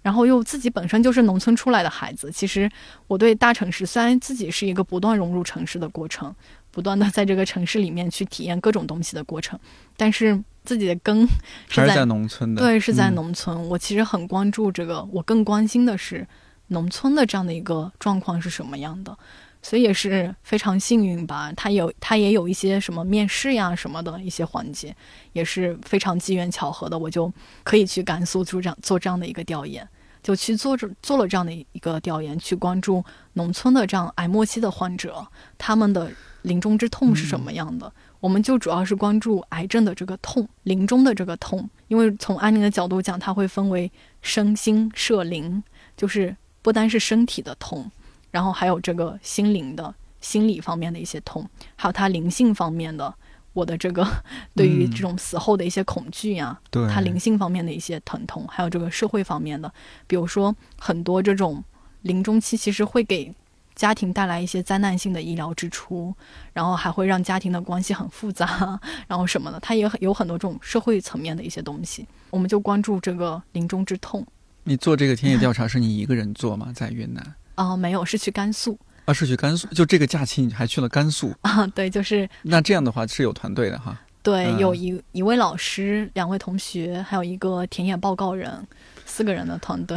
[SPEAKER 2] 然后又自己本身就是农村出来的孩子，其实我对大城市虽然自己是一个不断融入城市的过程，不断的在这个城市里面去体验各种东西的过程，但是自己的根
[SPEAKER 1] 是在农村的，
[SPEAKER 2] 对，是在
[SPEAKER 1] 嗯
[SPEAKER 2] 农村。我其实很关注这个，我更关心的是农村的这样的一个状况是什么样的。所以也是非常幸运吧，他有他也有一些什么面试呀什么的一些环节，也是非常机缘巧合的，我就可以去甘肃做这样做这样的一个调研，就去做这做了这样的一个调研，去关注农村的这样癌末期的患者，他们的临终之痛是什么样的。我们就主要是关注癌症的这个痛，临终的这个痛。因为从安宁的角度讲，它会分为身心社灵，就是不单是身体的痛，然后还有这个心灵的、心理方面的一些痛，还有他灵性方面的，我的这个对于这种死后的一些恐惧呀，
[SPEAKER 1] 对。
[SPEAKER 2] 他灵性方面的一些疼痛，还有这个社会方面的，比如说很多这种临终期其实会给家庭带来一些灾难性的医疗支出，然后还会让家庭的关系很复杂，然后什么的，它也很有很多这种社会层面的一些东西。我们就关注这个临终之痛
[SPEAKER 1] 你做这个田野调查 是你一个人做吗？在云南？
[SPEAKER 2] 哦、没有是去甘肃
[SPEAKER 1] 啊，是去甘肃？就这个假期你还去了甘肃？
[SPEAKER 2] 啊，对，就是
[SPEAKER 1] 那这样的话是有团队的哈。
[SPEAKER 2] 对，
[SPEAKER 1] 嗯
[SPEAKER 2] 有一一位老师，两位同学，还有一个田野报告人，四个人的团队。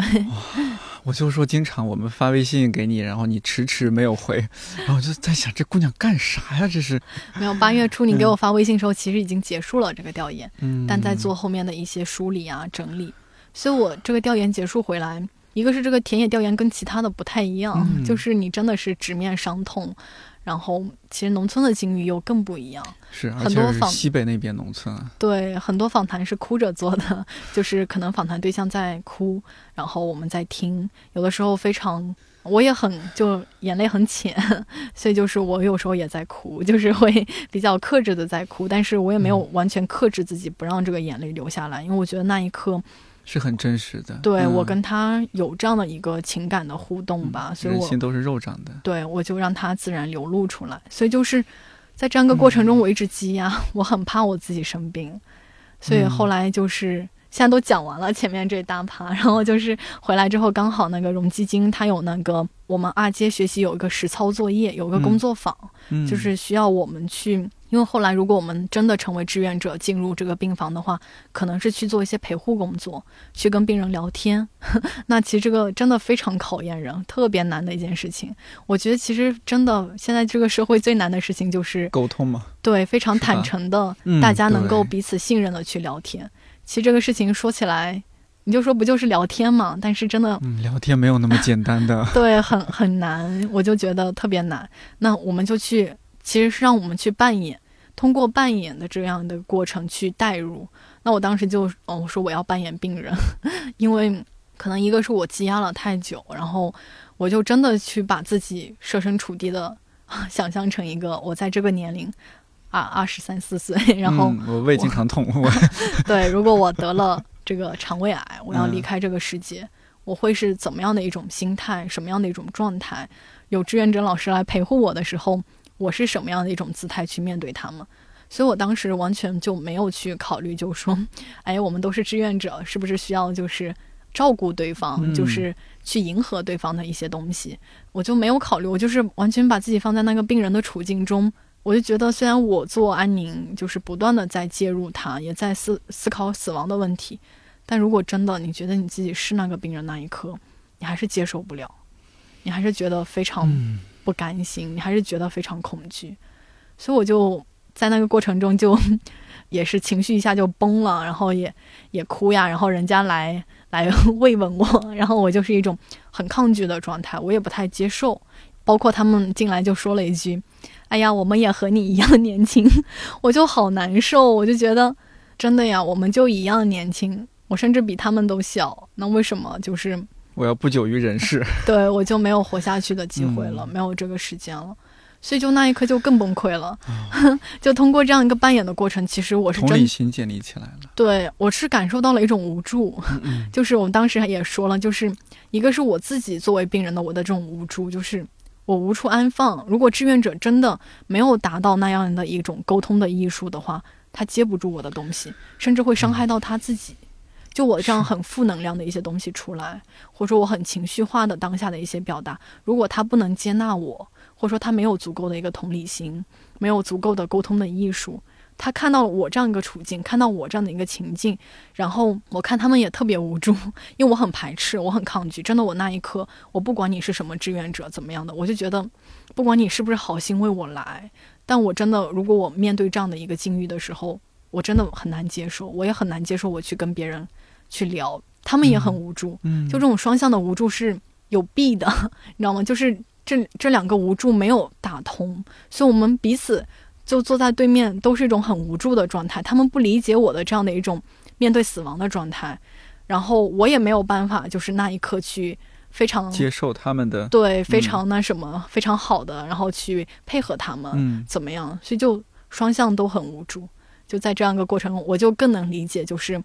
[SPEAKER 1] 我就说，经常我们发微信给你，然后你迟迟没有回，然后我就在想，这姑娘干啥呀？这是，
[SPEAKER 2] 没有，八月初你给我发微信的时候，其实已经结束了这个调研，
[SPEAKER 1] 嗯，
[SPEAKER 2] 但在做后面的一些梳理啊、整理。所以我这个调研结束回来，一个是这个田野调研跟其他的不太一样，
[SPEAKER 1] 嗯
[SPEAKER 2] 就是你真的是直面伤痛，然后其实农村的境遇又更不一样。
[SPEAKER 1] 是，
[SPEAKER 2] 很多访
[SPEAKER 1] 西北那边农村啊，
[SPEAKER 2] 对，很多访谈是哭着做的，就是可能访谈对象在哭，然后我们在听，有的时候非常，我也很就眼泪很浅，所以就是我有时候也在哭，就是会比较克制的在哭，但是我也没有完全克制自己不让这个眼泪流下来，因为我觉得那一刻，
[SPEAKER 1] 是很真实的。
[SPEAKER 2] 对、
[SPEAKER 1] 嗯
[SPEAKER 2] 我跟他有这样的一个情感的互动吧，所以我
[SPEAKER 1] 人心都是肉长的。
[SPEAKER 2] 对我就让它自然流露出来。所以就是在这样一个过程中，我一直积压，我很怕我自己生病，所以后来就是。现在都讲完了前面这大趴，然后就是回来之后，刚好那个融基金它有那个我们二阶学习有一个实操作业，有个工作坊，
[SPEAKER 1] 嗯，
[SPEAKER 2] 就是需要我们去，因为后来如果我们真的成为志愿者进入这个病房的话，可能是去做一些陪护工作，去跟病人聊天。那其实这个真的非常考验人，特别难的一件事情。我觉得其实真的现在这个社会最难的事情就是
[SPEAKER 1] 沟通嘛。
[SPEAKER 2] 对非常坦诚的，
[SPEAKER 1] 嗯
[SPEAKER 2] 大家能够彼此信任的去聊天。其实这个事情说起来，你就说不就是聊天嘛？但是真的
[SPEAKER 1] 嗯，聊天没有那么简单的。
[SPEAKER 2] 对，很很难，我就觉得特别难。那我们就去，其实是让我们去扮演，通过扮演的这样的过程去代入。那我当时就，哦，我说我要扮演病人，因为可能一个是我积压了太久，然后我就真的去把自己设身处地的 想象成一个我在这个年龄。啊，二十三四岁，然后、
[SPEAKER 1] 嗯、我胃经常痛，我
[SPEAKER 2] 对，如果我得了这个肠胃癌，我要离
[SPEAKER 1] 嗯
[SPEAKER 2] 开这个世界，我会是怎么样的一种心态，什么样的一种状态？有志愿者老师来陪护我的时候，我是什么样的一种姿态去面对他们？所以我当时完全就没有去考虑，就说，哎，我们都是志愿者，是不是需要就是照顾对方，
[SPEAKER 1] 嗯
[SPEAKER 2] 就是去迎合对方的一些东西？我就没有考虑，我就是完全把自己放在那个病人的处境中。我就觉得，虽然我做安宁，就是不断的在介入他，也在思思考死亡的问题，但如果真的你觉得你自己是那个病人那一刻，你还是接受不了，你还是觉得非常
[SPEAKER 1] 嗯
[SPEAKER 2] 不甘心，你还是觉得非常恐惧，所以我就在那个过程中就 也是情绪一下就崩了，然后也也哭呀，然后人家来来慰问我，然后我就是一种很抗拒的状态，我也不太接受，包括他们进来就说了一句。哎呀，我们也和你一样年轻，我就好难受，我就觉得真的呀，我们就一样年轻，我甚至比他们都小，那为什么就是
[SPEAKER 1] 我要不久于人世。
[SPEAKER 2] 对我就没有活下去的机会了，
[SPEAKER 1] 嗯
[SPEAKER 2] 没有这个时间了，所以就那一刻就更崩溃了。就通过这样一个扮演的过程，其实我是
[SPEAKER 1] 同
[SPEAKER 2] 真
[SPEAKER 1] 理心建立起来了。
[SPEAKER 2] 对我是感受到了一种无助，
[SPEAKER 1] 嗯嗯
[SPEAKER 2] 就是我们当时也说了，就是一个是我自己作为病人的我的这种无助，就是我无处安放。如果志愿者真的没有达到那样的一种沟通的艺术的话，他接不住我的东西，甚至会伤害到他自己。就我这样很负能量的一些东西出来，或者说我很情绪化的当下的一些表达，如果他不能接纳我，或者说他没有足够的一个同理心，没有足够的沟通的艺术，他看到了我这样一个处境，看到我这样的一个情境，然后我看他们也特别无助，因为我很排斥，我很抗拒。真的，我那一刻，我不管你是什么志愿者怎么样的，我就觉得，不管你是不是好心为我来，但我真的，如果我面对这样的一个境遇的时候，我真的很难接受，我也很难接受我去跟别人去聊，他们也很无助。
[SPEAKER 1] 嗯，
[SPEAKER 2] 就这种双向的无助是有弊的，你知道吗？就是这这两个无助没有打通，所以我们彼此就坐在对面，都是一种很无助的状态。他们不理解我的这样的一种面对死亡的状态，然后我也没有办法，就是那一刻去非常
[SPEAKER 1] 接受他们的
[SPEAKER 2] 对非常那什么、非常好的，然后去配合他们，
[SPEAKER 1] 嗯
[SPEAKER 2] 怎么样？所以就双向都很无助。就在这样一个过程中，我就更能理解，就是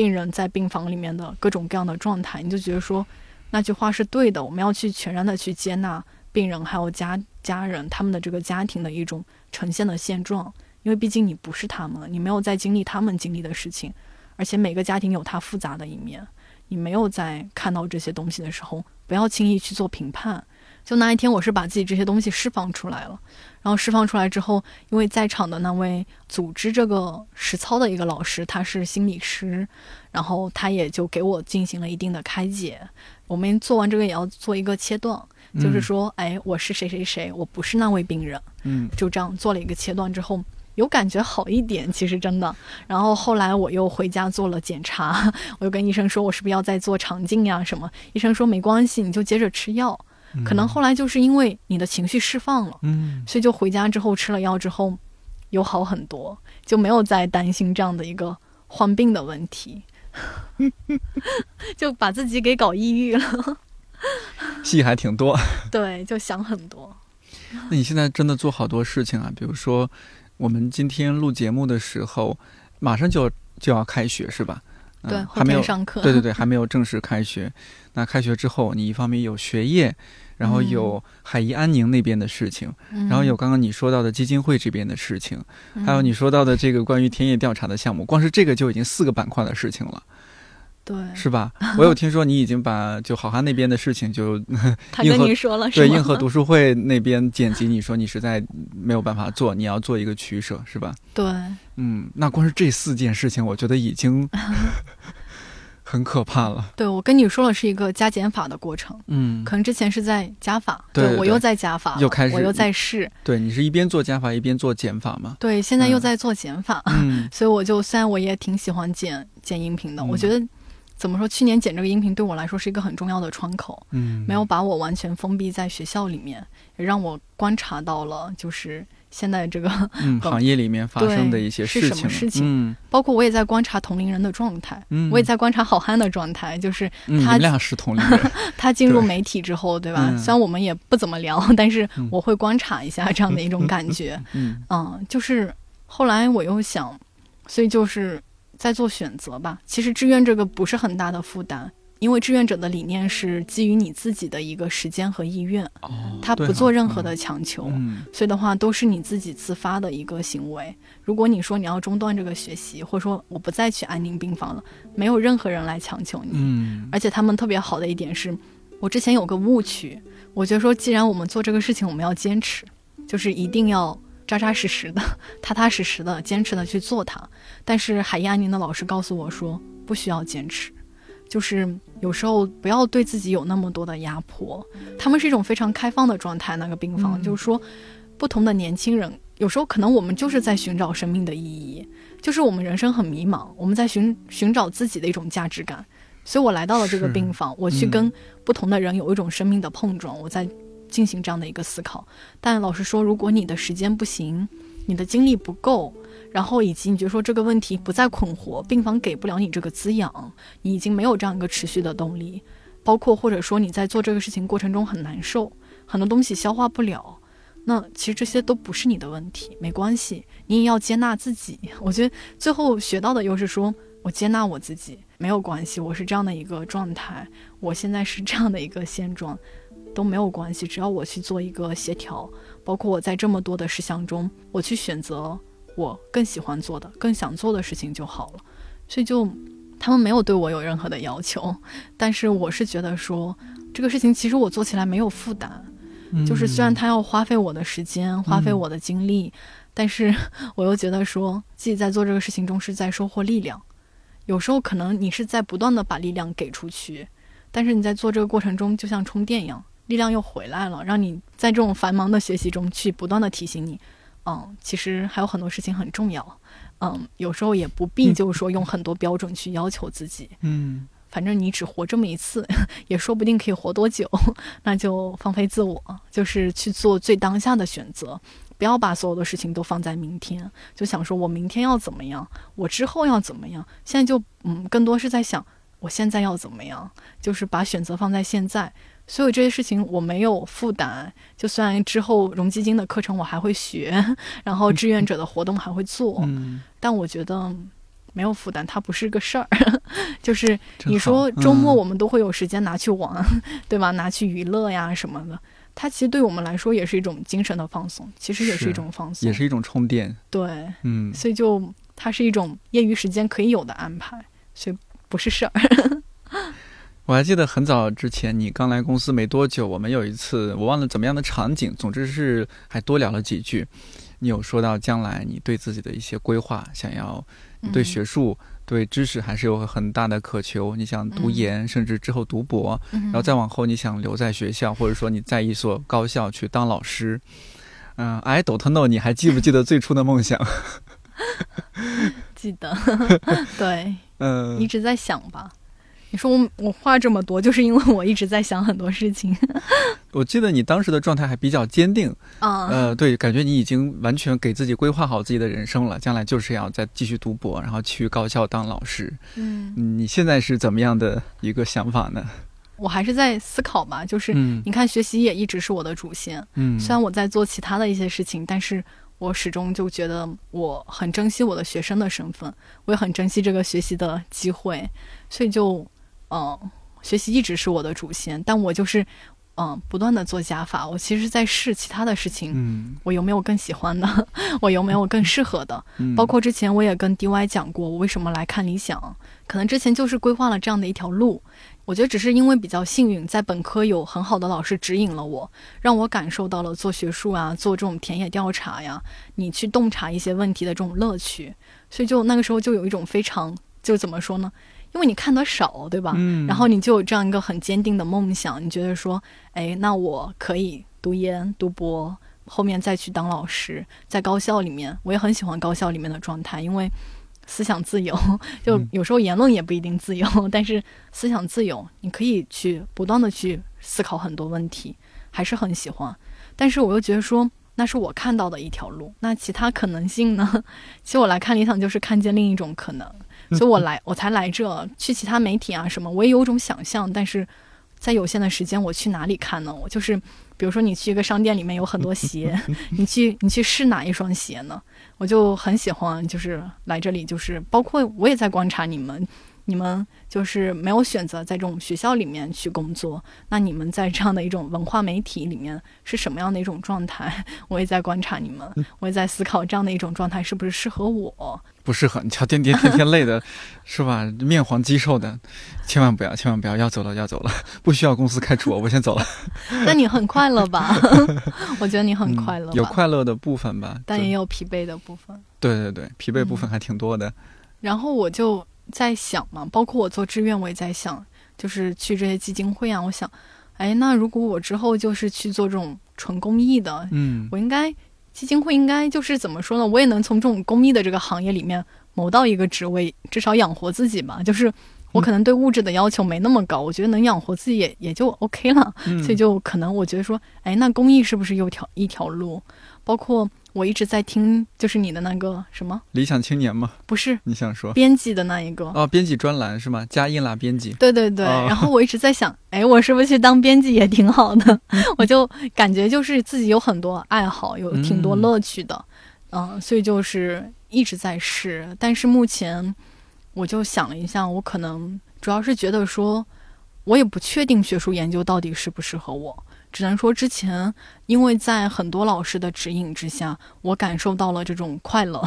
[SPEAKER 2] 病人在病房里面的各种各样的状态。你就觉得说那句话是对的，我们要去全然的去接纳病人还有家家人他们的这个家庭的一种呈现的现状，因为毕竟你不是他们，你没有在经历他们经历的事情，而且每个家庭有它复杂的一面，你没有在看到这些东西的时候，不要轻易去做评判。就那一天，我是把自己这些东西释放出来了，然后释放出来之后，因为在场的那位组织这个实操的一个老师，他是心理师，然后他也就给我进行了一定的开解。我们做完这个也要做一个切断，就是说，哎，我是谁谁谁，我不是那位病人，
[SPEAKER 1] 嗯
[SPEAKER 2] 就这样做了一个切断之后，有感觉好一点，其实真的。然后后来我又回家做了检查，我又跟医生说，我是不是要再做肠镜呀什么？医生说没关系，你就接着吃药。可能后来就是因为你的情绪释放了，
[SPEAKER 1] 嗯
[SPEAKER 2] 所以就回家之后吃了药之后，有好很多，就没有再担心这样的一个患病的问题，就把自己给搞抑郁了。
[SPEAKER 1] 戏还挺多。
[SPEAKER 2] 对，就想很多。
[SPEAKER 1] 那你现在真的做好多事情啊，比如说我们今天录节目的时候，马上就就要开学是吧？嗯
[SPEAKER 2] 对，后
[SPEAKER 1] 还没有
[SPEAKER 2] 上课。
[SPEAKER 1] 对对对，还没有正式开学。那开学之后，你一方面有学业，然后有海怡安宁那边的事情，
[SPEAKER 2] 嗯
[SPEAKER 1] 然后有刚刚你说到的基金会这边的事情，
[SPEAKER 2] 嗯
[SPEAKER 1] 还有你说到的这个关于田野调查的项目，光是这个就已经四个板块的事情了，
[SPEAKER 2] 对，
[SPEAKER 1] 是吧？我有听说你已经把就好汉那边的事情就
[SPEAKER 2] 他跟你说了？
[SPEAKER 1] 对硬核读书会那边剪辑，你说你实在没有办法做，你要做一个取舍，是吧？
[SPEAKER 2] 对，
[SPEAKER 1] 嗯，那光是这四件事情，我觉得已经 很可怕了。
[SPEAKER 2] 对，我跟你说了是一个加减法的过程，
[SPEAKER 1] 嗯，
[SPEAKER 2] 可能之前是在加法，
[SPEAKER 1] 对
[SPEAKER 2] 我又在加法，
[SPEAKER 1] 又开始
[SPEAKER 2] 我又在试，
[SPEAKER 1] 对，你是一边做加法一边做减法吗？
[SPEAKER 2] 对，现在又
[SPEAKER 1] 嗯
[SPEAKER 2] 在做减法，
[SPEAKER 1] 嗯
[SPEAKER 2] 所以我就虽然我也挺喜欢剪剪音频的，
[SPEAKER 1] 嗯
[SPEAKER 2] 我觉得怎么说，去年剪这个音频对我来说是一个很重要的窗口，
[SPEAKER 1] 嗯，
[SPEAKER 2] 没有把我完全封闭在学校里面，也让我观察到了就是现在这个，
[SPEAKER 1] 嗯 行业里面发生的一些事情，
[SPEAKER 2] 什么事情
[SPEAKER 1] 嗯。
[SPEAKER 2] 包括我也在观察同龄人的状态，
[SPEAKER 1] 嗯，
[SPEAKER 2] 我也在观察好汉的状态，就是他
[SPEAKER 1] 们俩是同龄人，
[SPEAKER 2] 他进入媒体之后，对吧？
[SPEAKER 1] 嗯。
[SPEAKER 2] 虽然我们也不怎么聊，但是
[SPEAKER 1] 嗯。
[SPEAKER 2] 我会观察一下这样的一种感觉。
[SPEAKER 1] 嗯。
[SPEAKER 2] 嗯，就是后来我又想，所以就是在做选择吧。其实志愿这个不是很大的负担，因为志愿者的理念是基于你自己的一个时间和意愿，
[SPEAKER 1] 哦，
[SPEAKER 2] 他不做任何的强求。
[SPEAKER 1] 嗯
[SPEAKER 2] 所以的话，都是你自己自发的一个行为。如果你说你要中断这个学习，或者说我不再去安宁病房了，没有任何人来强求你。
[SPEAKER 1] 嗯
[SPEAKER 2] 而且他们特别好的一点是，我之前有个误区，我觉得说，既然我们做这个事情，我们要坚持，就是一定要扎扎实实的、踏踏实实的、坚持的去做它。但是海燕安宁的老师告诉我说，不需要坚持，就是有时候不要对自己有那么多的压迫。他们是一种非常开放的状态，那个病房、
[SPEAKER 1] 嗯
[SPEAKER 2] 就是说，不同的年轻人，有时候可能我们就是在寻找生命的意义，就是我们人生很迷茫，我们在寻寻找自己的一种价值感。所以我来到了这个病房，我去
[SPEAKER 1] 嗯
[SPEAKER 2] 跟不同的人有一种生命的碰撞，我在进行这样的一个思考。但老实说，如果你的时间不行，你的精力不够，然后以及你觉得说这个问题不再困惑，病房给不了你这个滋养，你已经没有这样一个持续的动力，包括或者说你在做这个事情过程中很难受，很多东西消化不了。那其实这些都不是你的问题，没关系，你也要接纳自己。我觉得最后学到的又是说，我接纳我自己，没有关系，我是这样的一个状态，我现在是这样的一个现状，都没有关系，只要我去做一个协调，包括我在这么多的事项中，我去选择我更喜欢做的、更想做的事情就好了。所以就他们没有对我有任何的要求，但是我是觉得说这个事情其实我做起来没有负担，就是虽然它要花费我的时间、花费我的精力，但是 我又觉得说自己在做这个事情中是在收获力量。有时候可能你是在不断的把力量给出去，但是你在做这个过程中就像充电一样，力量又回来了，让你在这种繁忙的学习中去不断的提醒你，嗯，其实还有很多事情很重要，嗯，有时候也不必就是说用很多标准去要求自己，
[SPEAKER 1] 嗯。
[SPEAKER 2] 反正你只活这么一次，也说不定可以活多久，那就放飞自我，就是去做最当下的选择，不要把所有的事情都放在明天，就想说我明天要怎么样，我之后要怎么样。现在就嗯，更多是在想我现在要怎么样，就是把选择放在现在。所以这些事情我没有负担，就算之后融基金的课程我还会学，然后志愿者的活动还会做，但我觉得没有负担，它不是个事儿。就是你说周末我们都会有时间拿去玩，对吧？拿去娱乐呀什么的，它其实对我们来说也是一种精神的放松，其实也是一种放松，
[SPEAKER 1] 也是一种充电。
[SPEAKER 2] 对，
[SPEAKER 1] 嗯，
[SPEAKER 2] 所以就它是一种业余时间可以有的安排，所以不是事儿。
[SPEAKER 1] 我还记得很早之前，你刚来公司没多久，我们有一次我忘了怎么样的场景，总之是还多聊了几句。你有说到将来你对自己的一些规划，想要对学术、对知识还是有很大的渴求，你想读研，甚至之后读博，然后再往后你想留在学校，或者说你在一所高校去当老师。嗯，，I don't know，，你还记不记得最初的梦想？
[SPEAKER 2] 记得，对，
[SPEAKER 1] 嗯，
[SPEAKER 2] 一直在想吧。你说我我话这么多，就是因为我一直在想很多事情。
[SPEAKER 1] 我记得你当时的状态还比较坚定
[SPEAKER 2] 啊，
[SPEAKER 1] 呃，对，感觉你已经完全给自己规划好自己的人生了，将来就是要再继续读博，然后去高校当老师。
[SPEAKER 2] 嗯，
[SPEAKER 1] 你现在是怎么样的一个想法呢？
[SPEAKER 2] 我还是在思考吧，就是你看，学习也一直是我的主线。
[SPEAKER 1] 嗯，
[SPEAKER 2] 虽然我在做其他的一些事情，但是我始终就觉得我很珍惜我的学生的身份，我也很珍惜这个学习的机会，所以就。嗯，学习一直是我的主线，但我就是，嗯，不断的做加法。我其实在试其他的事情，
[SPEAKER 1] 嗯，
[SPEAKER 2] 我有没有更喜欢的？我有没有更适合的？包括之前我也跟 DY 讲过，我为什么来看理想，可能之前就是规划了这样的一条路。我觉得只是因为比较幸运，在本科有很好的老师指引了我，让我感受到了做学术啊，做这种田野调查呀，你去洞察一些问题的这种乐趣。所以就那个时候就有一种非常，就怎么说呢？因为你看的少，对吧？
[SPEAKER 1] 嗯，
[SPEAKER 2] 然后你就有这样一个很坚定的梦想，你觉得说，哎，那我可以读研、读博，后面再去当老师，在高校里面，我也很喜欢高校里面的状态，因为思想自由，就有时候言论也不一定自由，但是思想自由，你可以去不断的去思考很多问题，还是很喜欢。但是我又觉得说，那是我看到的一条路，那其他可能性呢？其实我来看理想，就是看见另一种可能。所以我来，我才来这。去其他媒体啊什么，我也有种想象，但是在有限的时间，我去哪里看呢？我就是，比如说你去一个商店里面有很多鞋，你 去你去试哪一双鞋呢？我就很喜欢，就是来这里，就是包括我也在观察你们。你们就是没有选择在这种学校里面去工作，那你们在这样的一种文化媒体里面是什么样的一种状态？我也在观察你们，我也在思考这样的一种状态是不是适合我？
[SPEAKER 1] 不适合，你瞧颠颠天天累的，是吧？面黄肌瘦的，千万不要，千万不要，要走了要走了，不需要公司开除我，我先走了。
[SPEAKER 2] 那你很快乐吧？我觉得你很快乐，
[SPEAKER 1] 有快乐的部分吧，
[SPEAKER 2] 但也有疲惫的部分。
[SPEAKER 1] 对对对，疲惫部分还挺多的。
[SPEAKER 2] 然后我就。在想嘛，包括我做志愿，我也在想，就是去这些基金会啊。我想，哎，那如果我之后就是去做这种纯公益的，
[SPEAKER 1] 嗯，
[SPEAKER 2] 我应该基金会应该就是怎么说呢？我也能从这种公益的这个行业里面谋到一个职位，至少养活自己吧。就是我可能对物质的要求没那么高，我觉得能养活自己也也就 OK 了。所以就可能我觉得说，哎，那公益是不是又条一条路？包括。我一直在听，就是你的那个什么
[SPEAKER 1] 理想青年吗？
[SPEAKER 2] 不是，
[SPEAKER 1] 你想说
[SPEAKER 2] 编辑的那一个
[SPEAKER 1] 哦，编辑专栏是吗？加印啦编辑。
[SPEAKER 2] 对对对，然后我一直在想，哎，我是不是去当编辑也挺好的？我就感觉就是自己有很多爱好，有挺多乐趣的，嗯，所以就是一直在试。但是目前我就想了一下，我可能主要是觉得说，我也不确定学术研究到底适不适合我。只能说，之前因为在很多老师的指引之下，我感受到了这种快乐，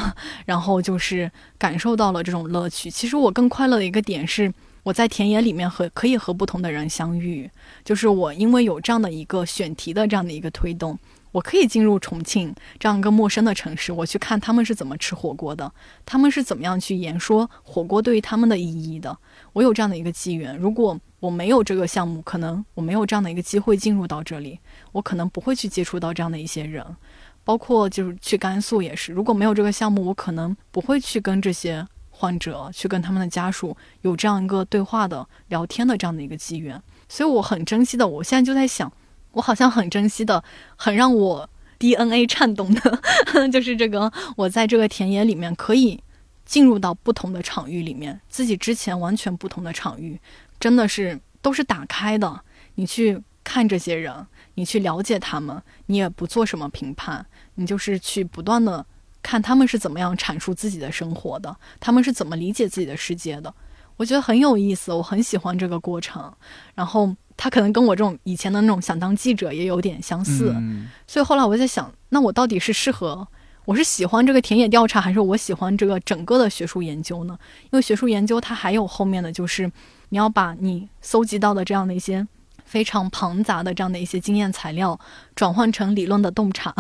[SPEAKER 2] 然后就是感受到了这种乐趣。其实我更快乐的一个点是，我在田野里面和可以和不同的人相遇，就是我因为有这样的一个选题的这样的一个推动，我可以进入重庆这样一个陌生的城市，我去看他们是怎么吃火锅的，他们是怎么样去言说火锅对于他们的意义的。我有这样的一个机缘，如果。我没有这个项目，可能我没有这样的一个机会进入到这里，我可能不会去接触到这样的一些人，包括就是去甘肃也是，如果没有这个项目，我可能不会去跟这些患者去跟他们的家属有这样一个对话的聊天的这样的一个机缘，所以我很珍惜的。我现在就在想，我好像很珍惜的，很让我 DNA 颤动的，就是这个我在这个田野里面可以进入到不同的场域里面，自己之前完全不同的场域，真的是都是打开的。你去看这些人，你去了解他们，你也不做什么评判，你就是去不断的看他们是怎么样阐述自己的生活的，他们是怎么理解自己的世界的。我觉得很有意思，我很喜欢这个过程。然后他可能跟我这种以前的那种想当记者也有点相似，所以后来我在想，那我到底是适合，我是喜欢这个田野调查，还是我喜欢这个整个的学术研究呢？因为学术研究它还有后面的就是你要把你搜集到的这样的一些。非常庞杂的这样的一些经验材料，转换成理论的洞察，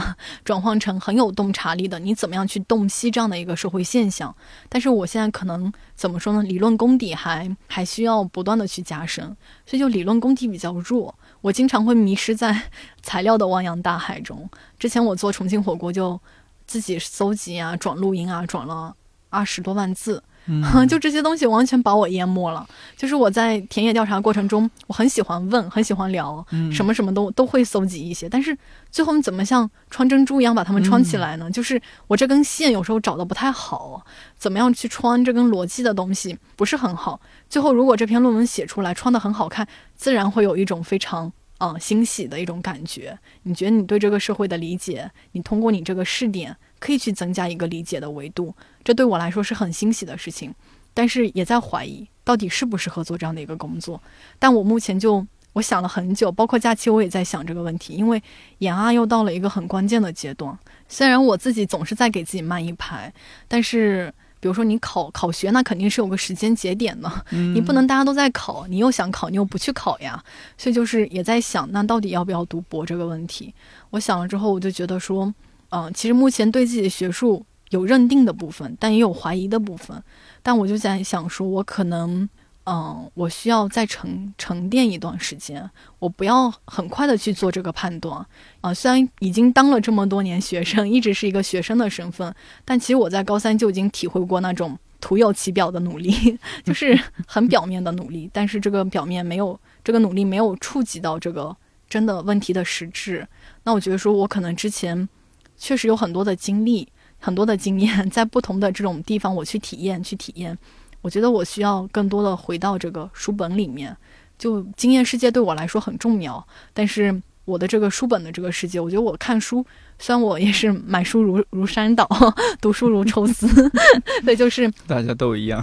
[SPEAKER 2] 转换成很有洞察力的，你怎么样去洞悉这样的一个社会现象？但是我现在可能怎么说呢？理论功底还还需要不断的去加深，所以就理论功底比较弱，我经常会迷失在 材料的汪洋大海中。之前我做重庆火锅就自己搜集啊，转录音啊，转了二十多万字。嗯，就这些东西完全把我淹没了。就是我在田野调查过程中，我很喜欢问，很喜欢聊，什么什么都都会搜集一些。但是最后你怎么像穿珍珠一样把它们穿起来呢？就是我这根线有时候找的不太好，怎么样去穿这根逻辑的东西不是很好。最后如果这篇论文写出来穿的很好看，自然会有一种非常啊欣喜的一种感觉。你觉得你对这个社会的理解，你通过你这个试点可以去增加一个理解的维度。这对我来说是很欣喜的事情，但是也在怀疑到底适不适合做这样的一个工作。但我目前就我想了很久，包括假期我也在想这个问题，因为研二又到了一个很关键的阶段。虽然我自己总是在给自己慢一拍，但是比如说你考考学，那肯定是有个时间节点嘛，你不能大家都在考，你又想考，你又不去考呀。所以就是也在想，那到底要不要读博这个问题。我想了之后，我就觉得说，嗯，其实目前对自己的学术。有认定的部分，但也有怀疑的部分。但我就在想，说我可能，嗯，我需要再沉沉淀一段时间，我不要很快的去做这个判断。啊，虽然已经当了这么多年学生，一直是一个学生的身份，但其实我在高三就已经体会过那种徒有其表的努力，就是很表面的努力，但是这个表面没有，这个努力没有触及到这个真的问题的实质。那我觉得说，我可能之前确实有很多的经历。很多的经验，在不同的这种地方，我去体验，去体验。我觉得我需要更多的回到这个书本里面，就经验世界对我来说很重要。但是我的这个书本的这个世界，我觉得我看书，虽然我也是买书如如山倒，读书如抽丝，对，就是
[SPEAKER 1] 大家都一样。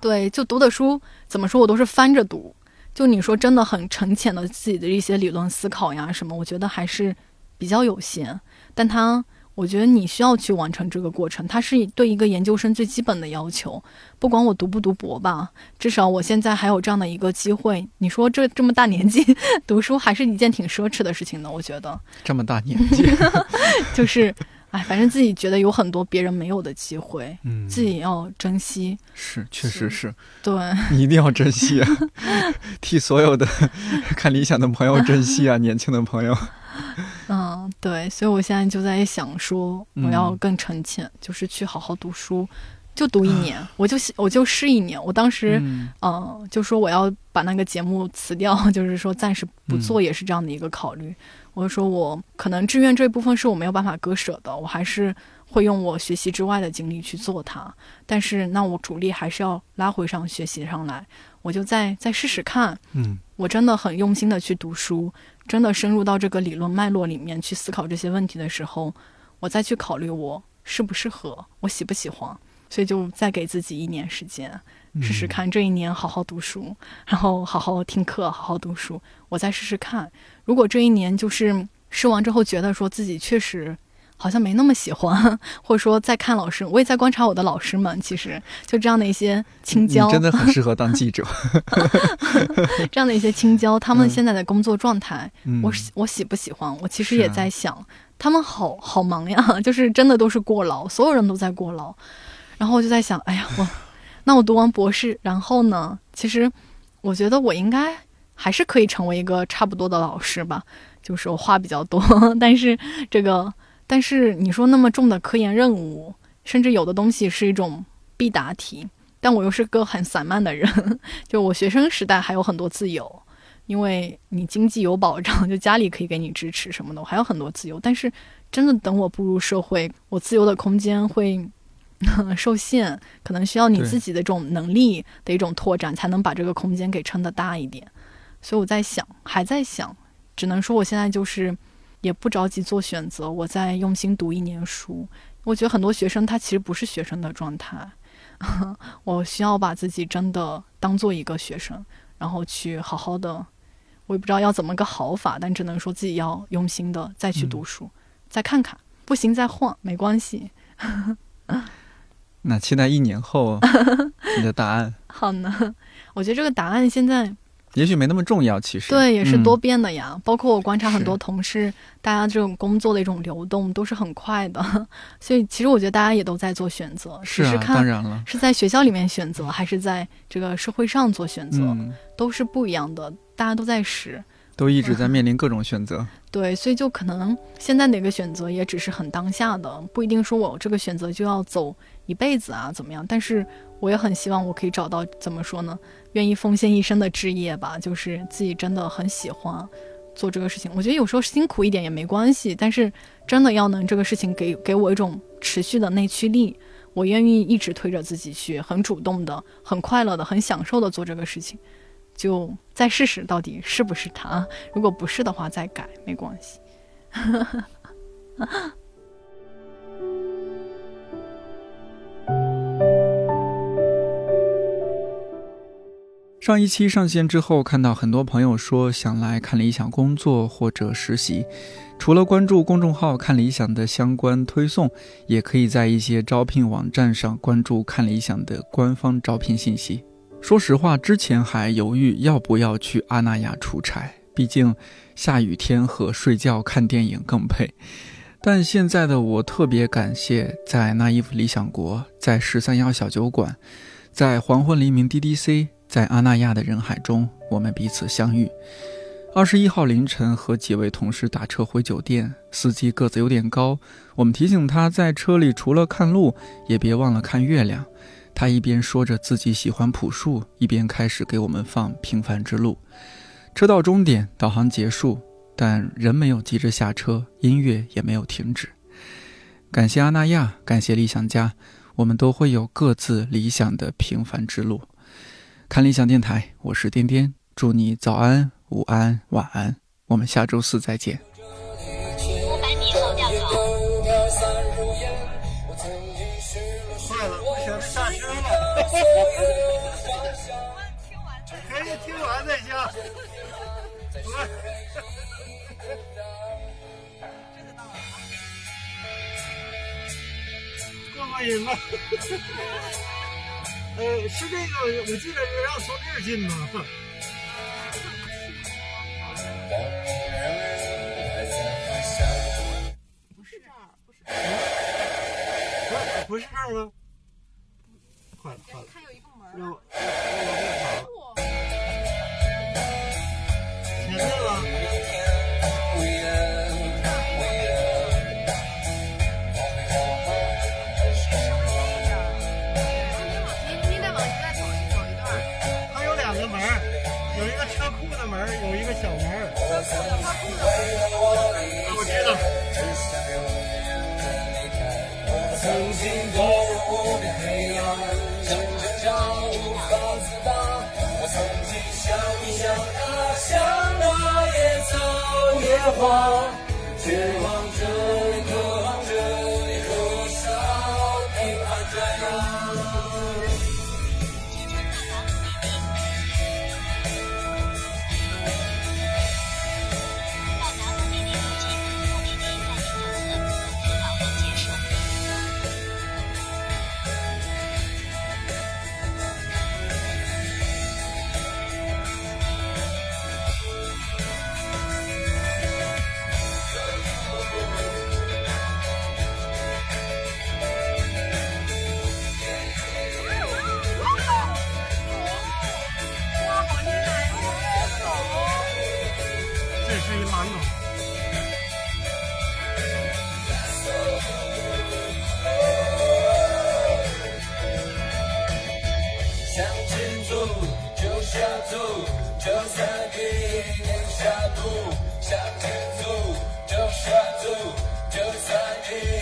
[SPEAKER 2] 对，就读的书怎么说，我都是翻着读。就你说真的很沉潜的自己的一些理论思考呀什么，我觉得还是比较有限。但它。我觉得你需要去完成这个过程，它是对一个研究生最基本的要求。不管我读不读博吧，至少我现在还有这样的一个机会。你说这这么大年纪 读书，还是一件挺奢侈的事情呢？我觉得
[SPEAKER 1] 这么大年纪，
[SPEAKER 2] 就是，哎，反正自己觉得有很多别人没有的机会，嗯，自己要珍惜。
[SPEAKER 1] 是，确实是，
[SPEAKER 2] 对，
[SPEAKER 1] 你一定要珍惜啊！替所有的看理想的朋友珍惜啊，年轻的朋友。
[SPEAKER 2] 嗯，对，所以我现在就在想说，我要更沉潜，就是去好好读书，就读一年，我就我就试一年。我当时，嗯，就说我要把那个节目辞掉，就是说暂时不做，也是这样的一个考虑。我说我可能志愿这一部分是我没有办法割舍的，我还是会用我学习之外的精力去做它。但是那我主力还是要拉回上学习上来，我就再再试试看。嗯，我真的很用心的去读书。真的深入到这个理论脉络里面去思考这些问题的时候，我再去考虑我适不适合，我喜不喜欢，所以就再给自己一年时间试试看。这一年好好读书，然后好好听课，好好读书，我再试试看。如果这一年就是试完之后觉得说自己确实。好像没那么喜欢，或者说在看老师，我也在观察我的老师们。其实就这样的一些青椒，
[SPEAKER 1] 真的很 适合当记者。
[SPEAKER 2] 这样的一些青椒，他们现在的工作状态，我我喜不喜欢？我其实也在想，他们好好忙呀，就是真的都是过劳，所有人都在过劳。然后我就在想，哎呀，我那我读完博士，然后呢？其实我觉得我应该还是可以成为一个差不多的老师吧，就是我话比较多，但是这个。但是你说那么重的科研任务，甚至有的东西是一种必答题，但我又是个很散漫的人，就我学生时代还有很多自由，因为你经济有保障，就家里可以给你支持什么的，我还有很多自由。但是真的等我步入社会，我自由的空间会受限，可能需要你自己的这种能力的一种拓展，才能把这个空间给撑得大一点。所以我在想，还在想，只能说我现在就是也不着急做选择，我在用心读一年书。我觉得很多学生他其实不是学生的状态，我需要把自己真的当做一个学生，然后去好好的，我也不知道要怎么个好法，但只能说自己要用心的再去读书，再看看，不行再换，没关系。
[SPEAKER 1] 那期待一年后 你的答案，
[SPEAKER 2] 好呢，我觉得这个答案现在
[SPEAKER 1] 也许没那么重要。其实
[SPEAKER 2] 对也是
[SPEAKER 1] 嗯
[SPEAKER 2] 多变的呀，包括我观察很多同事，大家这种工作的一种流动都是很快的，所以其实我觉得大家也都在做选择，
[SPEAKER 1] 是啊，
[SPEAKER 2] 看
[SPEAKER 1] 当然了，
[SPEAKER 2] 是在学校里面选择，还是在这个社会上做选择，
[SPEAKER 1] 嗯，
[SPEAKER 2] 都是不一样的，大家都在试。
[SPEAKER 1] 都一直在面临各种选择。
[SPEAKER 2] 对，所以就可能现在哪个选择也只是很当下的，不一定说我这个选择就要走一辈子啊，怎么样？但是我也很希望我可以找到怎么说呢，愿意奉献一生的职业吧，就是自己真的很喜欢做这个事情。我觉得有时候辛苦一点也没关系，但是真的要能这个事情给给我一种持续的内驱力，我愿意一直推着自己去，很主动的、很快乐的、很享受的做这个事情。就再试试到底是不是他，如果不是的话再改没关系。
[SPEAKER 1] 上一期上线之后，看到很多朋友说想来看理想工作或者实习。除了关注公众号“看理想”的相关推送，也可以在一些招聘网站上关注看理想的官方招聘信息。说实话，之前还犹豫要不要去阿那亚出差，毕竟下雨天和睡觉看电影更配。但现在的我特别感谢在那伊夫理想国，在十三幺小酒馆，在黄昏黎明 DDC。在阿那亚的人海中，我们彼此相遇。二十一号凌晨，和几位同事打车回酒店，司机个子有点高，我们提醒他在车里除了看路，也别忘了看月亮。他一边说着自己喜欢朴树，一边开始给我们放《平凡之路》。车到终点，导航结束，但人没有急着下车，音乐也没有停止。感谢阿那亚，感谢理想家，我们都会有各自理想的平凡之路。看理想电台，我是颠颠，祝你早安、午安、晚安，我们下周四再见。
[SPEAKER 4] 五百米后掉头。
[SPEAKER 5] 坏了，不行，下车了。可以听完再下。过过瘾吗？呃，是这个，我记得是让从这儿进吗？不是这儿，不是这儿，不是这儿吗？坏了坏了，它有一个门
[SPEAKER 3] 花，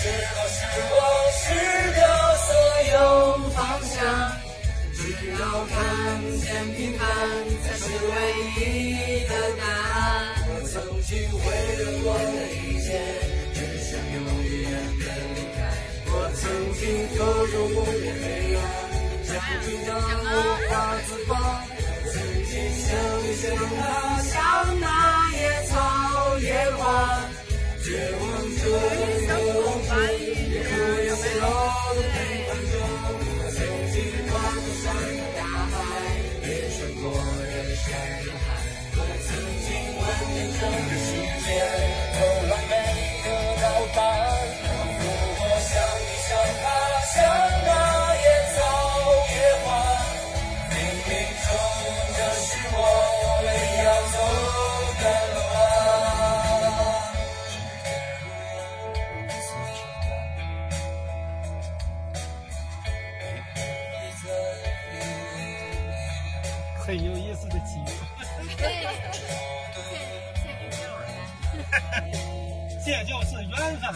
[SPEAKER 6] 是否是我失掉所有方向？只要看见平凡才是唯一的答案。我曾经毁了我的一切，只想永远的离开。我曾经投入无边黑暗，将军的无法自拔。曾经像你像他，像那野草野花，绝望中曾经跨过山和大海，也穿过人山人海。我曾经问遍整个世界，后来没得到答案。
[SPEAKER 5] 这就是缘分。